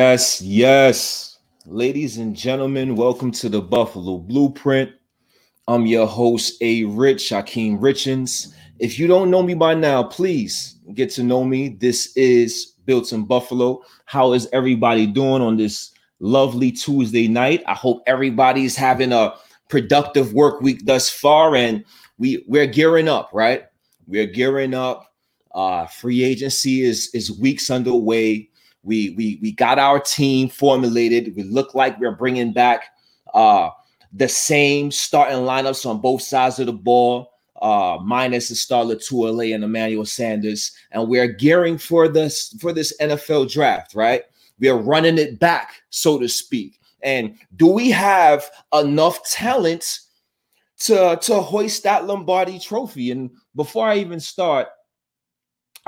Yes, yes. Ladies and gentlemen, welcome to the Buffalo Blueprint. I'm your host, A. Rich, Akeem Richens. If you don't know me by now, please get to know me. This is Built in Buffalo. How is everybody doing on this lovely Tuesday night? I hope everybody's having a productive work week thus far, and we we're gearing up, right? We're gearing up. Uh, free agency is is weeks underway. We we we got our team formulated. We look like we're bringing back uh, the same starting lineups on both sides of the ball, uh, minus the star Lotulelei and Emmanuel Sanders, and we're gearing for this for this NFL draft. Right, we are running it back, so to speak. And do we have enough talent to to hoist that Lombardi Trophy? And before I even start,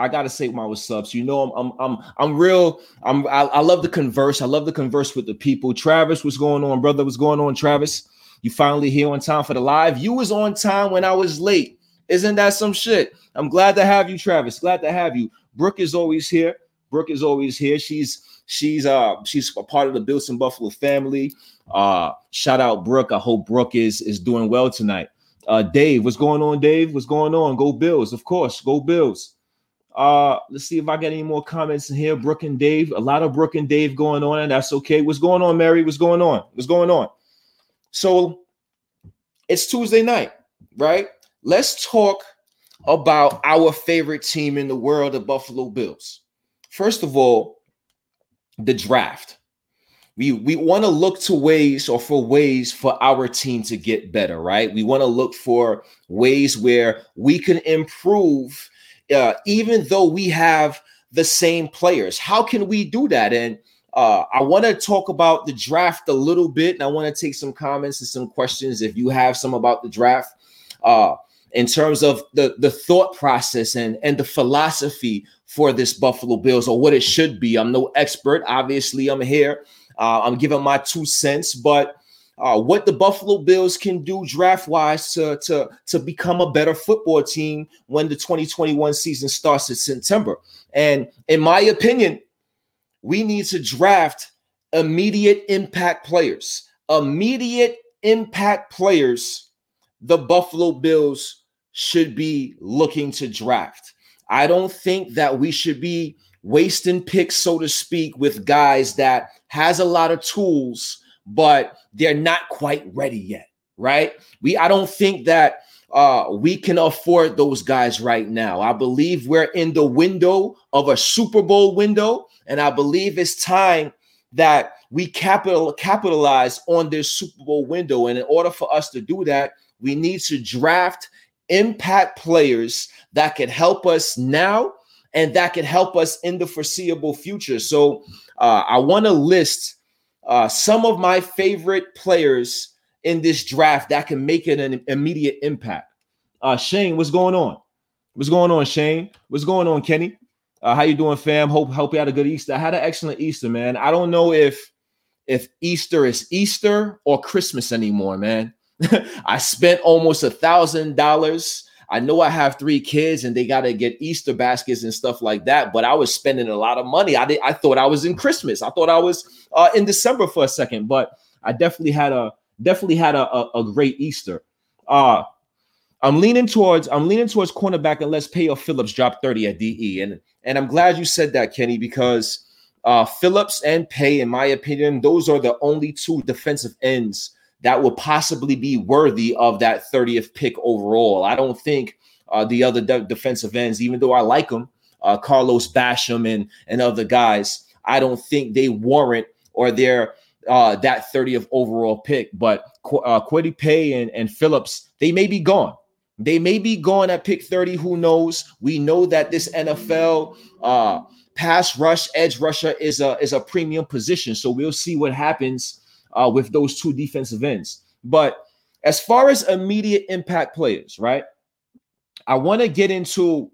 I gotta say my what's up. So you know I'm I'm I'm I'm real. I'm I, I, love to converse. I love to converse with the people. Travis, what's going on, brother? What's going on, Travis? You finally here on time for the live. You was on time when I was late. Isn't that some shit? I'm glad to have you, Travis. Glad to have you. Brooke is always here. Brooke is always here. She's she's uh she's a part of the Bills and Buffalo family. Uh shout out Brooke. I hope Brooke is is doing well tonight. Uh Dave, what's going on, Dave? What's going on? Go Bills, of course. Go Bills. Uh, let's see if I get any more comments in here. Brooke and Dave, a lot of Brooke and Dave going on, and that's okay. What's going on, Mary? What's going on? What's going on? So it's Tuesday night, right? Let's talk about our favorite team in the world, the Buffalo Bills. First of all, the draft. We we want to look to ways or for ways for our team to get better, right? We want to look for ways where we can improve uh, even though we have the same players. How can we do that? And uh, I want to talk about the draft a little bit, and I want to take some comments and some questions if you have some about the draft. Uh, in terms of the the thought process and and the philosophy for this Buffalo Bills or what it should be. I'm no expert, obviously. I'm here. Uh, I'm giving my two cents, but uh, what the Buffalo Bills can do draft wise to, to, to become a better football team when the 2021 season starts in September. And in my opinion, we need to draft immediate impact players. Immediate impact players, the Buffalo Bills should be looking to draft. I don't think that we should be wasting picks, so to speak, with guys that has a lot of tools but they're not quite ready yet, right? We I don't think that uh, we can afford those guys right now. I believe we're in the window of a Super Bowl window, and I believe it's time that we capital capitalize on this Super Bowl window. And in order for us to do that, we need to draft impact players that can help us now and that can help us in the foreseeable future. So uh, I want to list uh, some of my favorite players in this draft that can make it an immediate impact. Uh, Shane, what's going on? What's going on, Shane? What's going on, Kenny? Uh, how you doing, fam? Hope hope you had a good Easter. I had an excellent Easter, man. I don't know if if Easter is Easter or Christmas anymore, man. I spent almost a thousand dollars I know I have three kids and they got to get Easter baskets and stuff like that, but I was spending a lot of money. I did, I thought I was in Christmas. I thought I was uh, in December for a second, but I definitely had a definitely had a, a, a great Easter. Uh I'm leaning towards I'm leaning towards cornerback unless Payo Phillips dropped 30 at DE. And and I'm glad you said that, Kenny, because uh Phillips and Paye, in my opinion, those are the only two defensive ends that will possibly be worthy of that 30th pick overall. I don't think uh, the other de- defensive ends, even though I like them, uh, Carlos Basham and and other guys, I don't think they warrant or they're uh, that 30th overall pick. But uh, Kwity Paye and, and Phillips, they may be gone. They may be gone at pick 30. Who knows? We know that this NFL uh, pass rush, edge rusher is a is a premium position. So we'll see what happens uh, with those two defensive ends. But as far as immediate impact players, right? I want to get into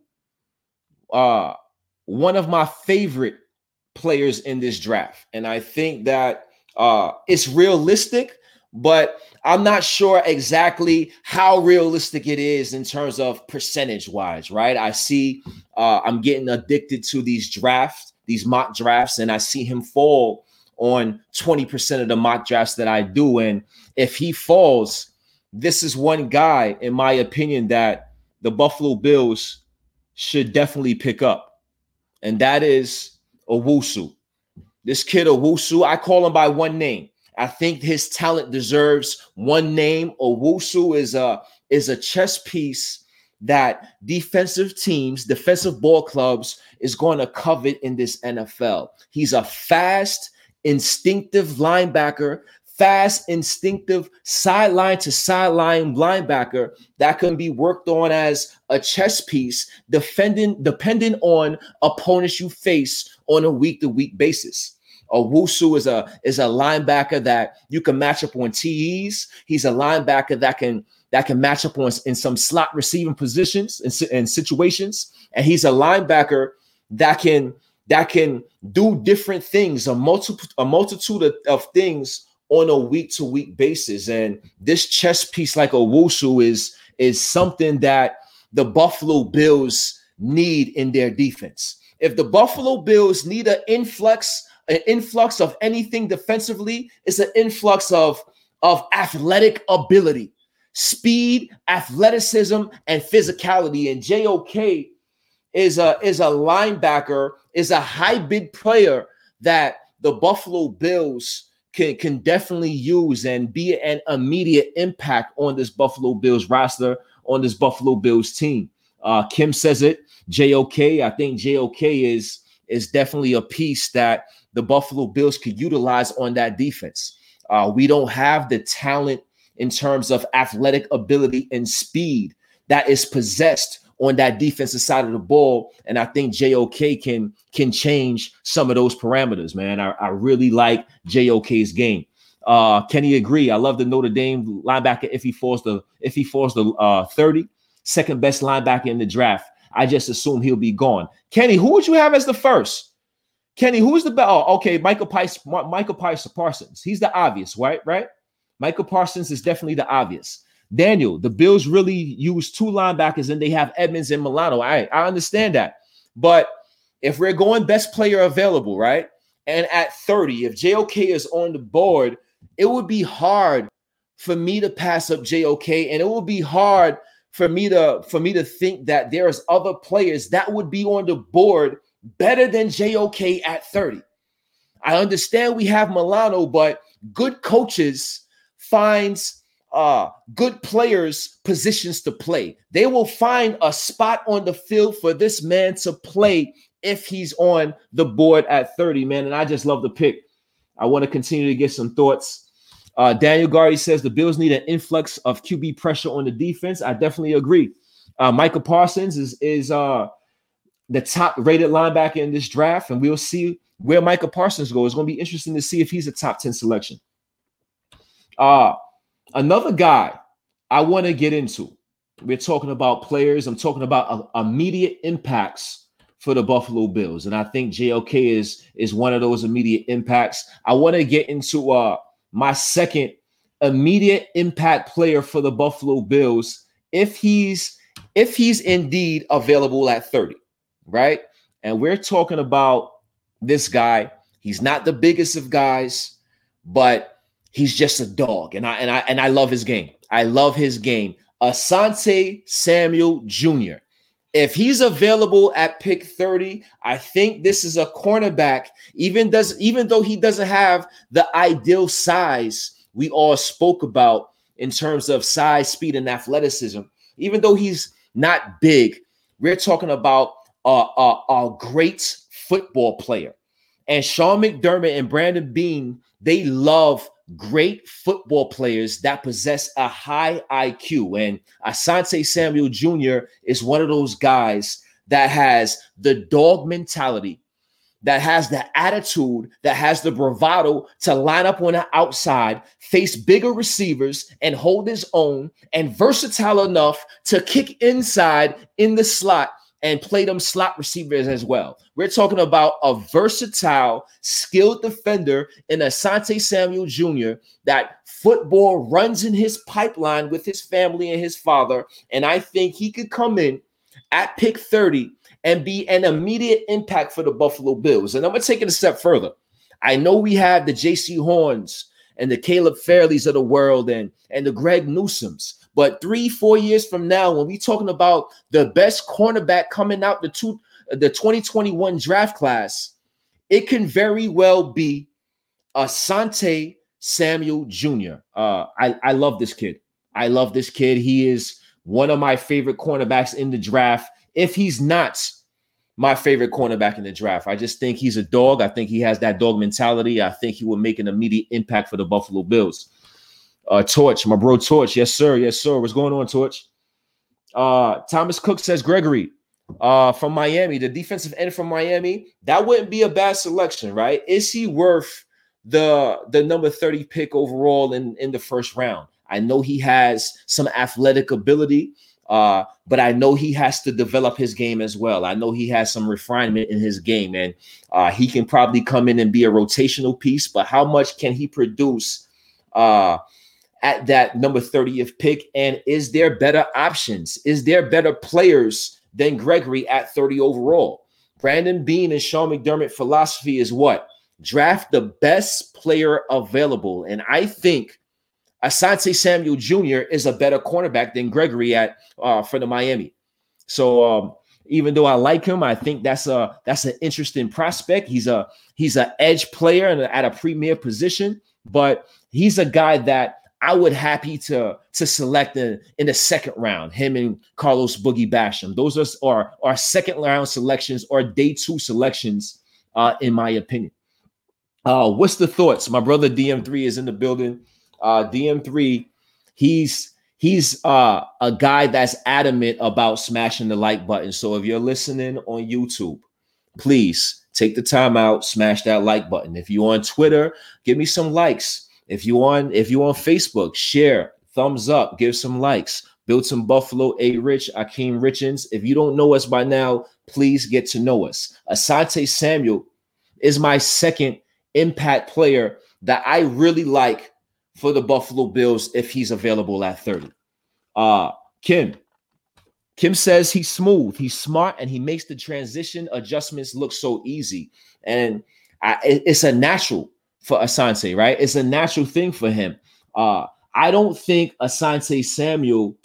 uh, one of my favorite players in this draft. And I think that uh, it's realistic, but I'm not sure exactly how realistic it is in terms of percentage wise, right? I see uh, I'm getting addicted to these draft these mock drafts, and I see him fall on 20% of the mock drafts that I do. And if he falls, this is one guy, in my opinion, that the Buffalo Bills should definitely pick up. And that is Owusu. This kid Owusu, I call him by one name. I think his talent deserves one name. Owusu is a is a chess piece that defensive teams, defensive ball clubs is going to covet in this NFL. He's a fast, instinctive linebacker, fast, instinctive sideline to sideline linebacker that can be worked on as a chess piece, defending depending on opponents you face on a week to week basis. Owusu is a is a linebacker that you can match up on TEs. He's a linebacker that can that can match up on in some slot receiving positions and, and situations. And he's a linebacker that can that can do different things, a multiple a multitude of, of things on a week to week basis. And this chess piece like Owusu is is something that the Buffalo Bills need in their defense. If the Buffalo Bills need an influx an influx of anything defensively it's an influx of of athletic ability, speed, athleticism, and physicality. And JOK is a is a linebacker, is a hybrid player that the Buffalo Bills can can definitely use and be an immediate impact on this Buffalo Bills roster, on this Buffalo Bills team. Uh, Kim says it. JOK, I think JOK is is definitely a piece that the Buffalo Bills could utilize on that defense. Uh, we don't have the talent in terms of athletic ability and speed that is possessed on that defensive side of the ball. And I think JOK can can change some of those parameters, man. I, I really like JOK's game. Uh, Kenny agree. I love the Notre Dame linebacker if he falls the if he falls the uh 30, second best linebacker in the draft. I just assume he'll be gone. Kenny, who would you have as the first? Kenny, who is the best? Oh, okay, Michael Pice, Michael Pice Parsons. He's the obvious, right? Right? Michael Parsons is definitely the obvious. Daniel, the Bills really use two linebackers and they have Edmunds and Milano. I, I understand that. But if we're going best player available, right? And at 30, if JOK is on the board, it would be hard for me to pass up JOK, and it would be hard for me to for me to think that there's other players that would be on the board better than JOK at 30. I understand we have Milano, but good coaches finds uh good players positions to play. They will find a spot on the field for this man to play if he's on the board at 30, man. And I just love the pick. I want to continue to get some thoughts. Uh, Daniel Gardy says the Bills need an influx of QB pressure on the defense. I definitely agree. Uh, Michael Parsons is is uh the top rated linebacker in this draft, and we'll see where Michael Parsons goes. It's going to be interesting to see if he's a top 10 selection. Uh, another guy I want to get into. We're talking about players, I'm talking about uh, immediate impacts for the Buffalo Bills. And I think JOK is is one of those immediate impacts. I want to get into uh my second immediate impact player for the Buffalo Bills if he's if he's indeed available at 30 right? And we're talking about this guy. He's not the biggest of guys, but he's just a dog. And I and I and I love his game. I love his game. Asante Samuel Jr. If he's available at pick 30, I think this is a cornerback. Even does even though he doesn't have the ideal size we all spoke about in terms of size, speed, and athleticism, even though he's not big, we're talking about a, a, a great football player. And Sean McDermott and Brandon Beane, they love great football players that possess a high IQ. And Asante Samuel Jr. is one of those guys that has the dog mentality, that has the attitude, that has the bravado to line up on the outside, face bigger receivers, and hold his own, and versatile enough to kick inside in the slot and play them slot receivers as well. We're talking about a versatile, skilled defender in Asante Samuel Jr. that football runs in his pipeline with his family and his father. And I think he could come in at pick 30 and be an immediate impact for the Buffalo Bills. And I'm going to take it a step further. I know we have the Jaycee Horns and the Caleb Farleys of the world and, and the Greg Newsomes. But three, four years from now, when we talking about the best cornerback coming out the two the 2021 draft class, it can very well be Asante Samuel Jr. Uh, I, I love this kid. I love this kid. He is one of my favorite cornerbacks in the draft. If he's not my favorite cornerback in the draft, I just think he's a dog. I think he has that dog mentality. I think he will make an immediate impact for the Buffalo Bills. Uh, Torch, my bro Torch. Yes, sir. Yes, sir. What's going on, Torch? Uh, Thomas Cook says Gregory uh, from Miami, the defensive end from Miami. That wouldn't be a bad selection, right? Is he worth the the number 30 pick overall in, in the first round? I know he has some athletic ability, uh, but I know he has to develop his game as well. I know he has some refinement in his game, and uh, he can probably come in and be a rotational piece. But how much can he produce uh, at that number 30th pick? And is there better options? Is there better players than Gregory at 30 overall? Brandon Beane and Sean McDermott philosophy is what? Draft the best player available. And I think Asante Samuel Jr. is a better cornerback than Gregory at uh, for the Miami. So um, even though I like him, I think that's a that's an interesting prospect. He's a he's an edge player and at a premier position, but he's a guy that I would happy to to select in, in the second round. Him and Carlos Boogie Basham. Those are are, are second round selections or day two selections, uh, in my opinion. Uh, what's the thoughts? My brother DM3 is in the building uh, DM3, he's he's uh, a guy that's adamant about smashing the like button. So if you're listening on YouTube, please take the time out, smash that like button. If you're on Twitter, give me some likes. If you on if you on Facebook, share, thumbs up, give some likes. Build some Buffalo A Rich, Akeem Richens. If you don't know us by now, please get to know us. Asante Samuel is my second impact player that I really like for the Buffalo Bills if he's available at 30. Uh Kim. Kim says he's smooth, he's smart, and he makes the transition adjustments look so easy. And I, it's a natural for Asante, right? It's a natural thing for him. Uh, I don't think Asante Samuel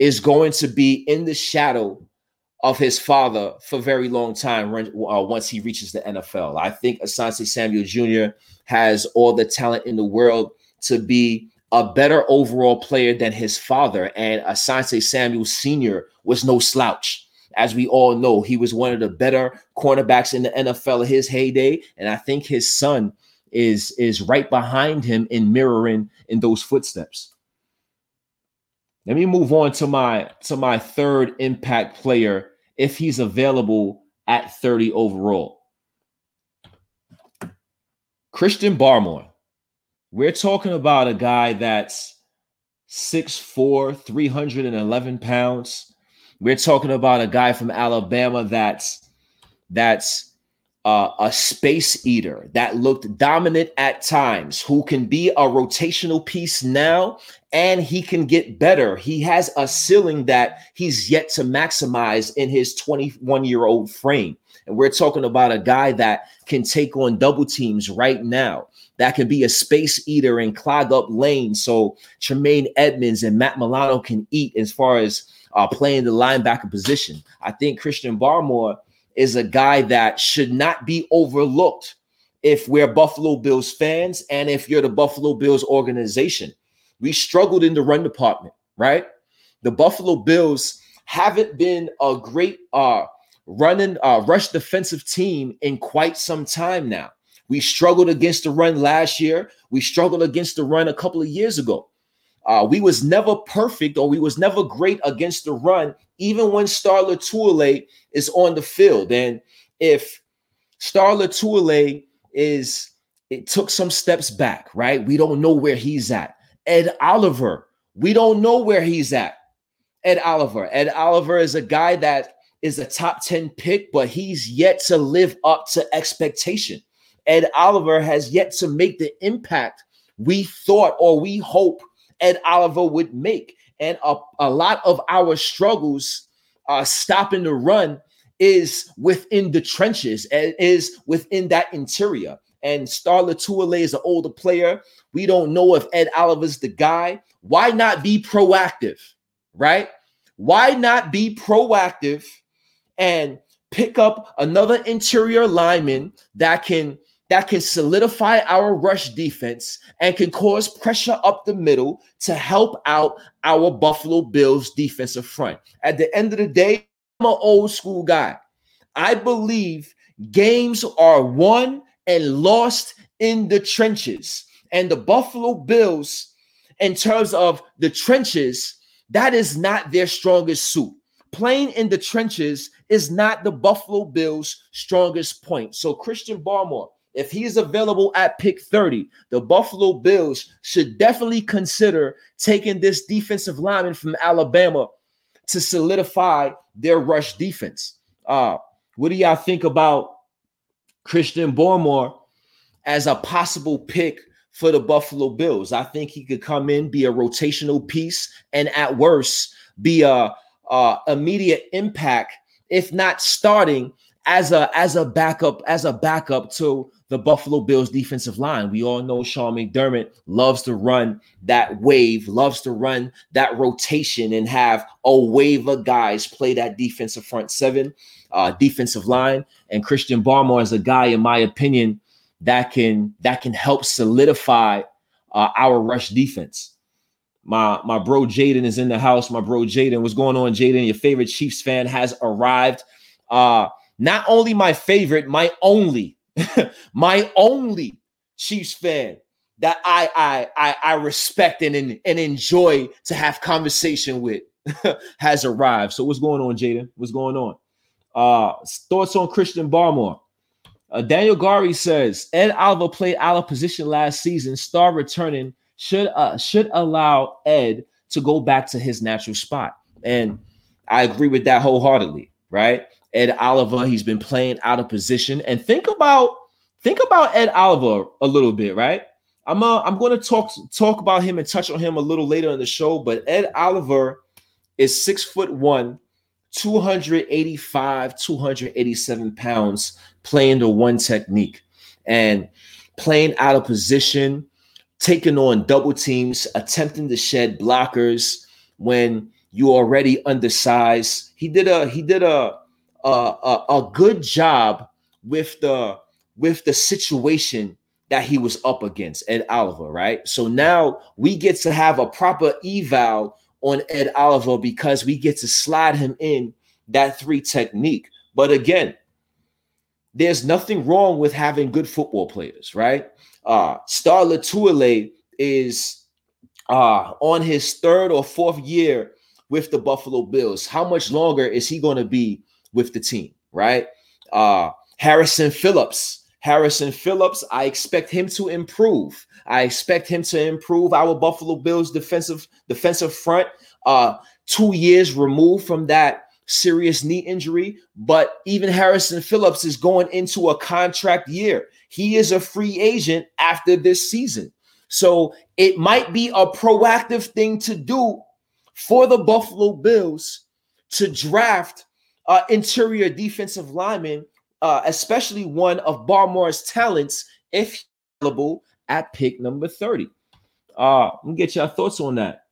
is going to be in the shadow of his father for very long time uh, once he reaches the NFL. I think Asante Samuel Jr. has all the talent in the world to be a better overall player than his father. And Asante Samuel Sr. was no slouch. As we all know, he was one of the better cornerbacks in the NFL in his heyday. And I think his son is, is right behind him in mirroring in those footsteps. Let me move on to my to my third impact player if he's available at 30 overall. Christian Barmore. We're talking about a guy that's 6'4, 311 pounds. We're talking about a guy from Alabama that's that's uh, a space eater that looked dominant at times, who can be a rotational piece now, and he can get better. He has a ceiling that he's yet to maximize in his 21 year old frame. And we're talking about a guy that can take on double teams right now that can be a space eater and clog up lanes so Tremaine Edmunds and Matt Milano can eat as far as uh, playing the linebacker position. I think Christian Barmore is a guy that should not be overlooked if we're Buffalo Bills fans and if you're the Buffalo Bills organization. We struggled in the run department, right? The Buffalo Bills haven't been a great uh running uh rush defensive team in quite some time now. We struggled against the run last year. We struggled against the run a couple of years ago. Uh, we was never perfect or we was never great against the run, even when Star Lotulelei is on the field. And if Star Lotulelei is it took some steps back, right? We don't know where he's at. Ed Oliver, we don't know where he's at. Ed Oliver. Ed Oliver is a guy that is a top 10 pick, but he's yet to live up to expectation. Ed Oliver has yet to make the impact we thought or we hope Ed Oliver would make. And a, a lot of our struggles uh, stopping the run is within the trenches, is within that interior. And Star is an older player. We don't know if Ed Oliver's the guy. Why not be proactive, right? Why not be proactive and pick up another interior lineman that can that can solidify our rush defense and can cause pressure up the middle to help out our Buffalo Bills defensive front. At the end of the day, I'm an old school guy. I believe games are won and lost in the trenches. And the Buffalo Bills, in terms of the trenches, that is not their strongest suit. Playing in the trenches is not the Buffalo Bills' strongest point. So, Christian Barmore, if he's available at pick 30, the Buffalo Bills should definitely consider taking this defensive lineman from Alabama to solidify their rush defense. Uh, what do y'all think about Christian Barmore as a possible pick for the Buffalo Bills? I think he could come in, be a rotational piece, and at worst, be a, a immediate impact, if not starting as a as a backup as a backup to the Buffalo Bills defensive line. We all know Sean McDermott loves to run that wave, loves to run that rotation and have a wave of guys play that defensive front seven, uh, defensive line. And Christian Barmore is a guy, in my opinion, that can that can help solidify uh, our rush defense. My my bro Jaden is in the house. My bro Jaden, what's going on, Jaden? Your favorite Chiefs fan has arrived. Uh, not only my favorite, my only, my only Chiefs fan that I I I, I respect and, and and enjoy to have conversation with has arrived. So what's going on, Jaden? What's going on? Uh thoughts on Christian Barmore. Uh, Daniel Gari says Ed Oliver played out of position last season. Star returning should uh, should allow Ed to go back to his natural spot, and I agree with that wholeheartedly. Right? Ed Oliver. He's been playing out of position. And think about think about Ed Oliver a little bit, right? I'm uh, I'm going to talk talk about him and touch on him a little later in the show. But Ed Oliver is six foot one, 285, 287 pounds, playing the one technique and playing out of position, taking on double teams, attempting to shed blockers when you already undersized. He did a he did a a, a, a good job with the with the situation that he was up against Ed Oliver, right? So now we get to have a proper eval on Ed Oliver because we get to slide him in that three technique. But again, there's nothing wrong with having good football players, right? Uh Star Lotulelei is uh on his third or fourth year with the Buffalo Bills. How much longer is he going to be with the team, right? Uh, Harrison Phillips. Harrison Phillips, I expect him to improve. I expect him to improve our Buffalo Bills defensive defensive front. Uh, two years removed from that serious knee injury, but even Harrison Phillips is going into a contract year. He is a free agent after this season. So it might be a proactive thing to do for the Buffalo Bills to draft uh, interior defensive lineman, uh, especially one of Barmore's talents, if available at pick number 30. Uh, let me get your thoughts on that.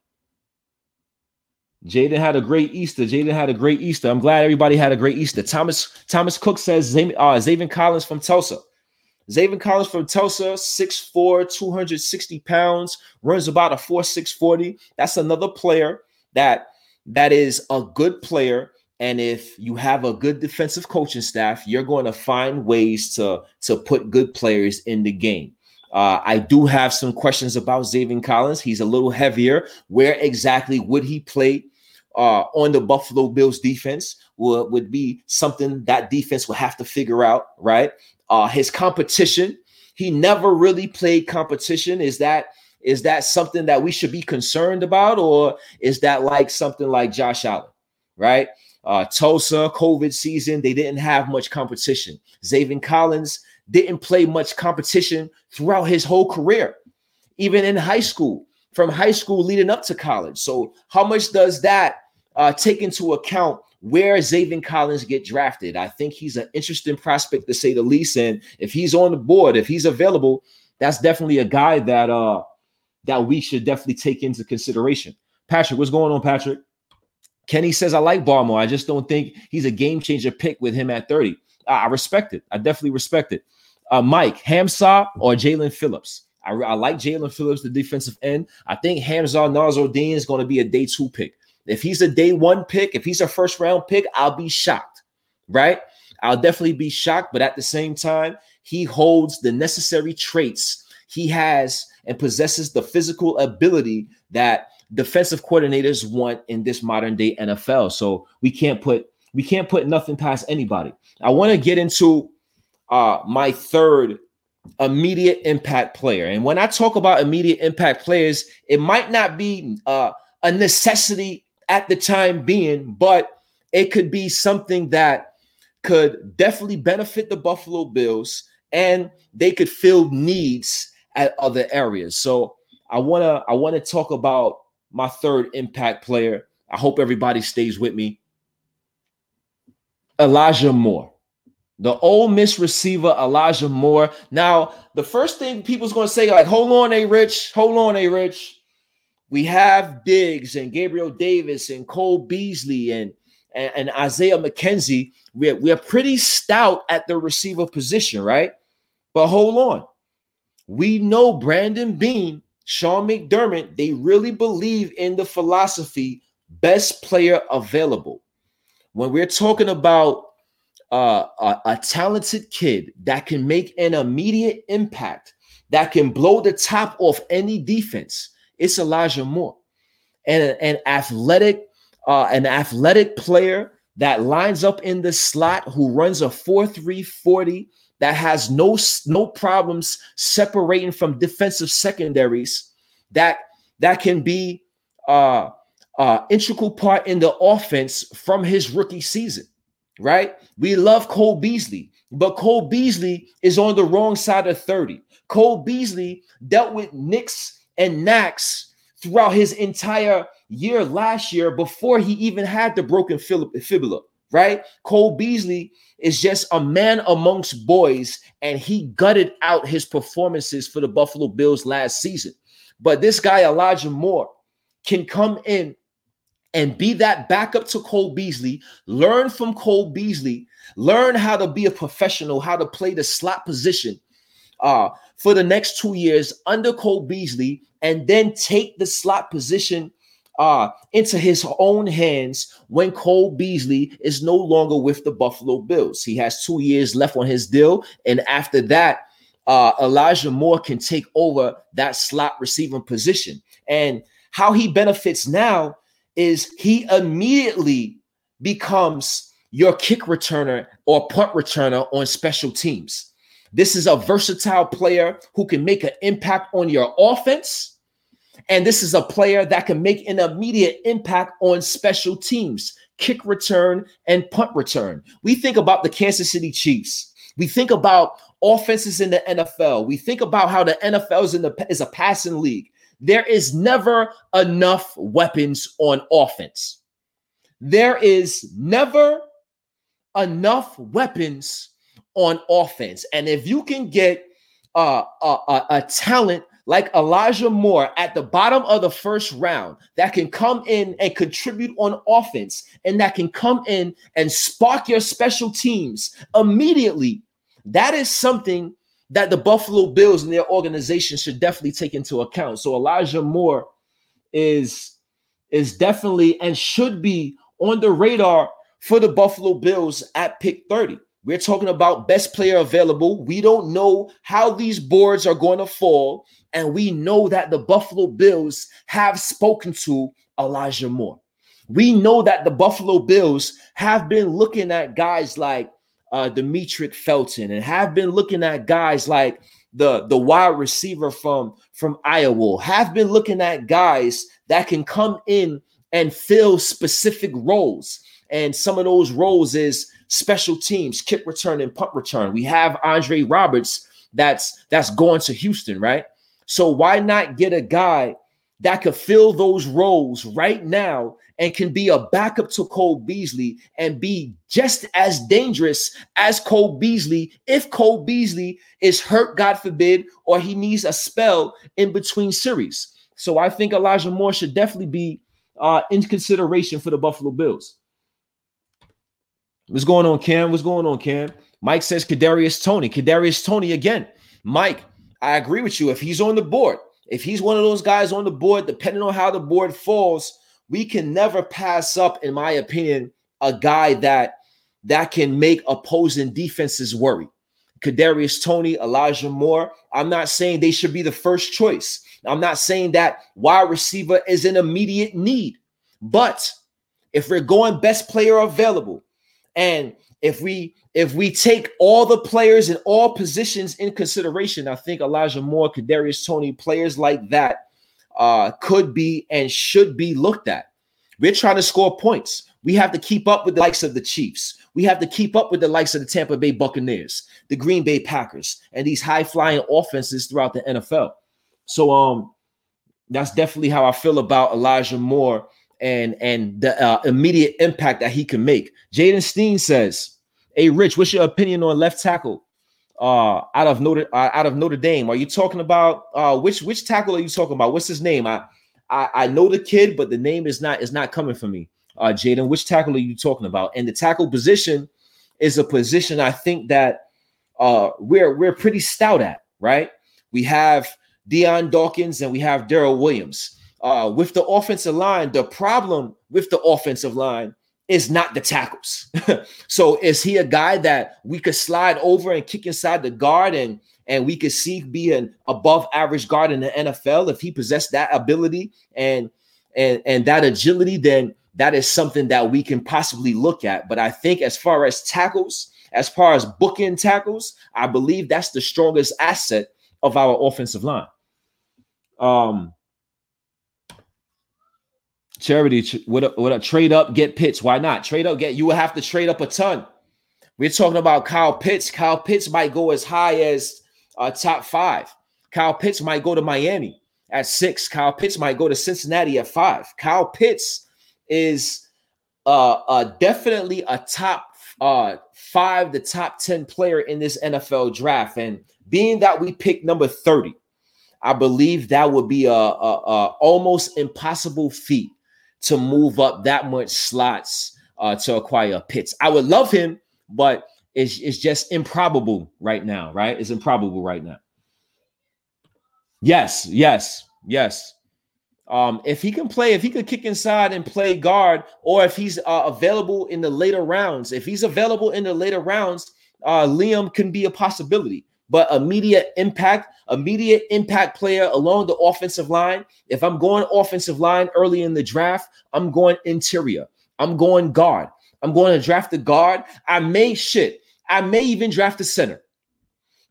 Jaden had a great Easter. Jaden had a great Easter. I'm glad everybody had a great Easter. Thomas Thomas Cook says uh, Zaven Collins from Tulsa. Zaven Collins from Tulsa, 6'4, 260 pounds, runs about a 4'640. That's another player that that is a good player and if you have a good defensive coaching staff, you're going to find ways to, to put good players in the game. Uh, I do have some questions about Zaven Collins. He's a little heavier. Where exactly would he play uh, on the Buffalo Bills defense? Would, would be something that defense will have to figure out, right? Uh, his competition, he never really played competition. Is that is that something that we should be concerned about, or is that like something like Josh Allen, right? Uh, Tulsa, COVID season, they didn't have much competition. Zaven Collins didn't play much competition throughout his whole career, even in high school, from high school leading up to college. So, how much does that uh, take into account where Zaven Collins get drafted. I think he's an interesting prospect to say the least. And if he's on the board, if he's available, that's definitely a guy that uh that we should definitely take into consideration. Patrick, what's going on, Patrick? Kenny says, I like Barmore. I just don't think he's a game changer pick with him at 30. I respect it. I definitely respect it. Uh, Mike, Hamsah or Jaelan Phillips? I, I like Jaelan Phillips, the defensive end. I think Hamsah Nasirildeen is going to be a day two pick. If he's a day one pick, if he's a first round pick, I'll be shocked, right? I'll definitely be shocked. But at the same time, he holds the necessary traits. He has and possesses the physical ability that defensive coordinators want in this modern day NFL. So we can't put we can't put nothing past anybody. I want to get into uh my third immediate impact player. And when I talk about immediate impact players, it might not be uh, a necessity at the time being, but it could be something that could definitely benefit the Buffalo Bills and they could fill needs at other areas. So I want to I want to talk about my third impact player. I hope everybody stays with me. Elijah Moore. The Ole Miss receiver Elijah Moore. Now, the first thing people's going to say, like, hold on, A Rich, hold on, A Rich. We have Diggs and Gabriel Davis and Cole Beasley and, and, and Isaiah McKenzie. We're, we're pretty stout at the receiver position, right? But hold on. We know Brandon Beane, Sean McDermott, they really believe in the philosophy best player available. When we're talking about uh, a, a talented kid that can make an immediate impact, that can blow the top off any defense, it's Elijah Moore. And an athletic, uh, an athletic player that lines up in the slot who runs a 4-3-40 that has no no problems separating from defensive secondaries that that can be uh uh integral part in the offense from his rookie season right? We love Cole Beasley, but Cole Beasley is on the wrong side of 30. Cole Beasley dealt with nicks and knacks throughout his entire year last year before he even had the broken fibula, right? Cole Beasley is just a man amongst boys, and he gutted out his performances for the Buffalo Bills last season. But this guy, Elijah Moore, can come in and be that backup to Cole Beasley. Learn from Cole Beasley. Learn how to be a professional, how to play the slot position uh, for the next two years under Cole Beasley, and then take the slot position uh, into his own hands when Cole Beasley is no longer with the Buffalo Bills. He has two years left on his deal, and after that, uh, Elijah Moore can take over that slot receiving position. And how he benefits now is he immediately becomes your kick returner or punt returner on special teams. This is a versatile player who can make an impact on your offense. And this is a player that can make an immediate impact on special teams, kick return and punt return. We think about the Kansas City Chiefs. We think about offenses in the NFL. We think about how the NFL is in the is a passing league. There is never enough weapons on offense. There is never enough weapons on offense. And if you can get uh, a, a, a talent like Elijah Moore at the bottom of the first round that can come in and contribute on offense and that can come in and spark your special teams immediately, that is something that the Buffalo Bills and their organization should definitely take into account. So Elijah Moore is is definitely and should be on the radar for the Buffalo Bills at pick 30. We're talking about best player available. We don't know how these boards are going to fall. And we know that the Buffalo Bills have spoken to Elijah Moore. We know that the Buffalo Bills have been looking at guys like uh, Demetric Felton and have been looking at guys like the the wide receiver from from Iowa, have been looking at guys that can come in and fill specific roles. And some of those roles is special teams, kick return and punt return. We have Andre Roberts that's that's going to Houston, right? So why not get a guy that could fill those roles right now and can be a backup to Cole Beasley and be just as dangerous as Cole Beasley if Cole Beasley is hurt, God forbid, or he needs a spell in between series. So I think Elijah Moore should definitely be uh, in consideration for the Buffalo Bills. What's going on, Cam? What's going on, Cam? Mike says Kadarius Toney. Kadarius Toney again. Mike, I agree with you. If he's on the board, if he's one of those guys on the board, depending on how the board falls, we can never pass up, in my opinion, a guy that that can make opposing defenses worry. Kadarius Toney, Elijah Moore. I'm not saying they should be the first choice. I'm not saying that wide receiver is an immediate need, but if we're going best player available, and if we if we take all the players in all positions in consideration, I think Elijah Moore, Kadarius Toney, players like that uh, could be and should be looked at. We're trying to score points. We have to keep up with the likes of the Chiefs. We have to keep up with the likes of the Tampa Bay Buccaneers, the Green Bay Packers, and these high flying offenses throughout the NFL. So, um, that's definitely how I feel about Elijah Moore and and the uh, immediate impact that he can make. Jaden Steen says, "Hey, Rich, what's your opinion on left tackle uh out of Notre uh, out of Notre Dame. Are you talking about uh which which tackle are you talking about? What's his name? I I, I know the kid, but the name is not is not coming for me. Uh Jaden, which tackle are you talking about? And the tackle position is a position I think that uh we're we're pretty stout at, right? We have Dion Dawkins and we have Daryl Williams. Uh with the offensive line, the problem with the offensive line is not the tackles. so is he a guy that we could slide over and kick inside the guard and and we could see be an above average guard in the NFL if he possessed that ability and and and that agility then that is something that we can possibly look at. But I think as far as tackles as far as booking tackles I believe that's the strongest asset of our offensive line. Um Charity, would a, would a trade up get Pitts? Why not trade up? Get you would have to trade up a ton. We're talking about Kyle Pitts. Kyle Pitts might go as high as uh, top five. Kyle Pitts might go to Miami at six. Kyle Pitts might go to Cincinnati at five. Kyle Pitts is uh, uh, definitely a top uh, five, the top 10 player in this NFL draft. And being that we picked number 30, I believe that would be a, a, a almost impossible feat to move up that much slots uh, to acquire Pitts. I would love him, but it's, it's just improbable right now, right? It's improbable right now. Yes, yes, yes. Um, if he can play, if he could kick inside and play guard, or if he's uh, available in the later rounds, if he's available in the later rounds, uh, Liam can be a possibility but immediate impact, immediate impact player along the offensive line. If I'm going offensive line early in the draft, I'm going interior. I'm going guard. I'm going to draft the guard. I may shit. I may even draft the center.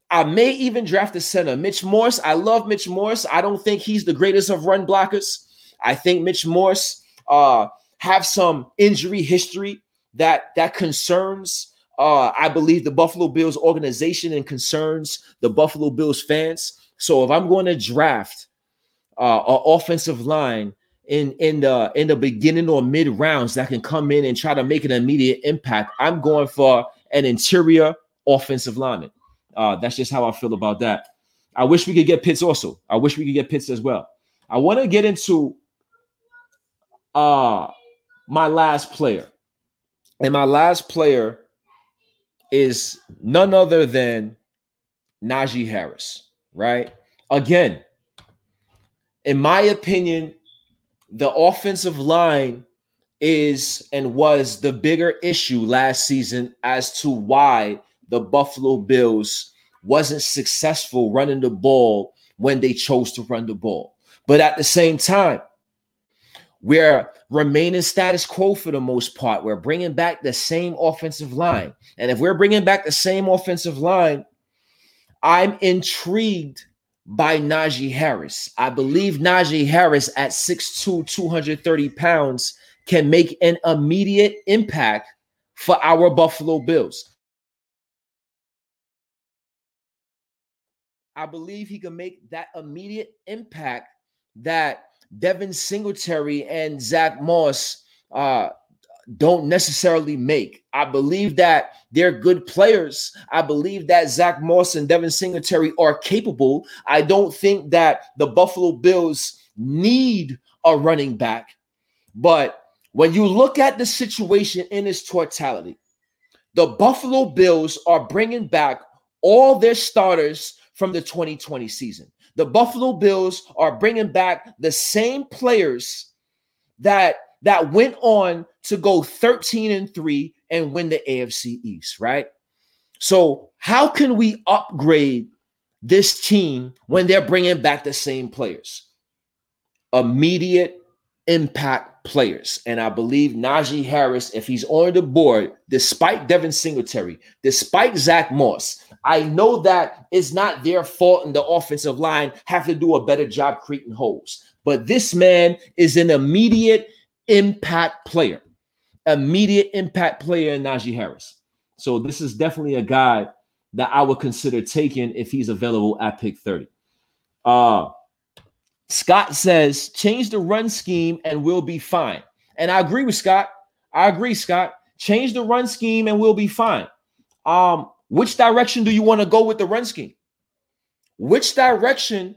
I may even draft the center. Mitch Morse. I love Mitch Morse. I don't think he's the greatest of run blockers. I think Mitch Morse uh, have some injury history that that concerns uh, I believe the Buffalo Bills organization and concerns the Buffalo Bills fans. So if I'm going to draft uh, an offensive line in in the in the beginning or mid rounds that can come in and try to make an immediate impact, I'm going for an interior offensive lineman. Uh, that's just how I feel about that. I wish we could get Pitts also. I wish we could get Pitts as well. I want to get into uh my last player. And my last player is none other than Najee Harris, right? Again, in my opinion, the offensive line is and was the bigger issue last season as to why the Buffalo Bills wasn't successful running the ball when they chose to run the ball. But at the same time, we're remaining status quo for the most part. We're bringing back the same offensive line. And if we're bringing back the same offensive line, I'm intrigued by Najee Harris. I believe Najee Harris at 6'2, 230 pounds can make an immediate impact for our Buffalo Bills. I believe he can make that immediate impact that Devin Singletary and Zach Moss uh, don't necessarily make. I believe that they're good players. I believe that Zach Moss and Devin Singletary are capable. I don't think that the Buffalo Bills need a running back. But when you look at the situation in its totality, the Buffalo Bills are bringing back all their starters from the 2020 season. The Buffalo Bills are bringing back the same players that that went on to go 13 and 3 and win the AFC East, right? So, how can we upgrade this team when they're bringing back the same players? Immediate impact players. And I believe Najee Harris, if he's on the board, despite Devin Singletary, despite Zach Moss, I know that it's not their fault and the offensive line have to do a better job creating holes. But this man is an immediate impact player, immediate impact player in Najee Harris. So this is definitely a guy that I would consider taking if he's available at pick 30. Uh Scott says change the run scheme and we'll be fine. And I agree with Scott. I agree, Scott. Change the run scheme and we'll be fine. Um, which direction do you want to go with the run scheme? Which direction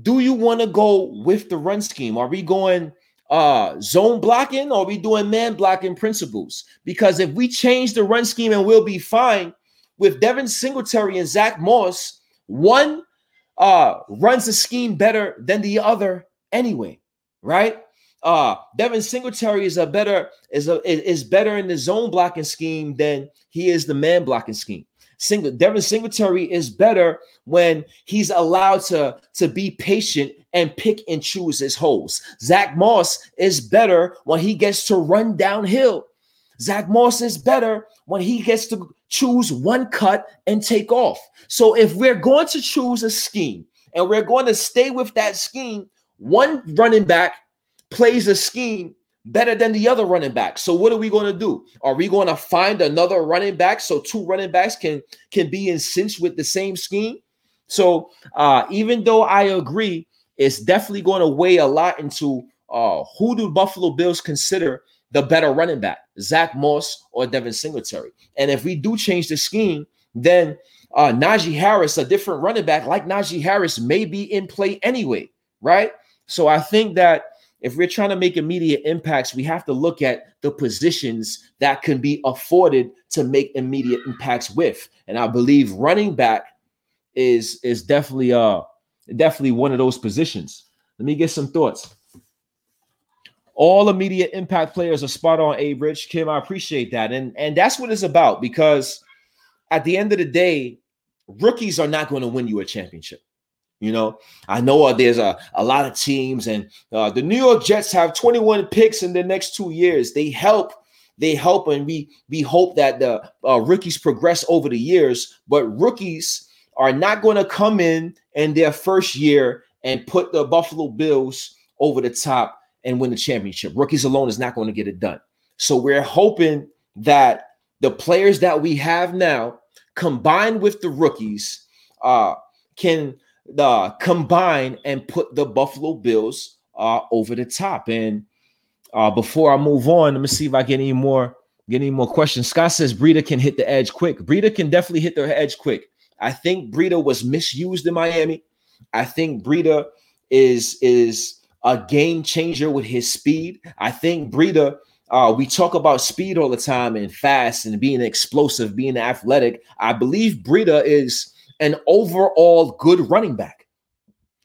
do you want to go with the run scheme? Are we going uh zone blocking or are we doing man blocking principles? Because if we change the run scheme and we'll be fine with Devin Singletary and Zach Moss, one uh runs the scheme better than the other anyway, right? Uh Devin Singletary is a better is a is better in the zone blocking scheme than he is the man blocking scheme. Single Devin Singletary is better when he's allowed to, to be patient and pick and choose his holes. Zach Moss is better when he gets to run downhill. Zach Moss is better when he gets to choose one cut and take off. So if we're going to choose a scheme and we're going to stay with that scheme, one running back plays a scheme better than the other running back. So what are we going to do? Are we going to find another running back so two running backs can can be in sync with the same scheme? So uh, even though I agree, it's definitely going to weigh a lot into uh, who do Buffalo Bills consider the better running back, Zach Moss or Devin Singletary. And if we do change the scheme, then uh, Najee Harris, a different running back like Najee Harris, may be in play anyway, right? So I think that if we're trying to make immediate impacts, we have to look at the positions that can be afforded to make immediate impacts with. And I believe running back is is definitely uh definitely one of those positions. Let me get some thoughts. All immediate impact players are spot on, A Rich. Kim, I appreciate that. And and that's what it's about because at the end of the day, rookies are not going to win you a championship. You know, I know uh, there's a, a lot of teams, and uh, the New York Jets have 21 picks in the next two years. They help, they help, and we we hope that the uh, rookies progress over the years. But rookies are not going to come in in their first year and put the Buffalo Bills over the top and win the championship. Rookies alone is not going to get it done. So we're hoping that the players that we have now, combined with the rookies, uh, can uh, combine and put the Buffalo Bills uh, over the top. And uh, before I move on, let me see if I get any more get any more questions. Scott says Breida can hit the edge quick. Breida can definitely hit the edge quick. I think Breida was misused in Miami. I think Breida is is a game changer with his speed. I think Breida. Uh, we talk about speed all the time and fast and being explosive, being athletic. I believe Breida is an overall good running back.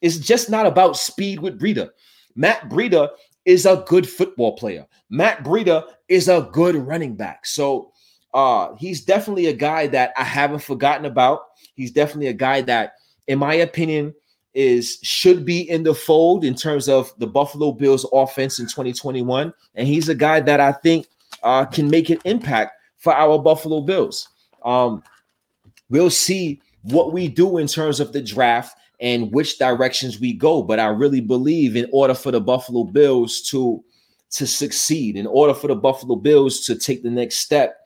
It's just not about speed with Breida. Matt Breida is a good football player. Matt Breida is a good running back. So uh, he's definitely a guy that I haven't forgotten about. He's definitely a guy that, in my opinion, is should be in the fold in terms of the Buffalo Bills offense in 2021. And he's a guy that I think uh, can make an impact for our Buffalo Bills. Um, we'll see what we do in terms of the draft and which directions we go. But I really believe in order for the Buffalo Bills to to succeed, in order for the Buffalo Bills to take the next step,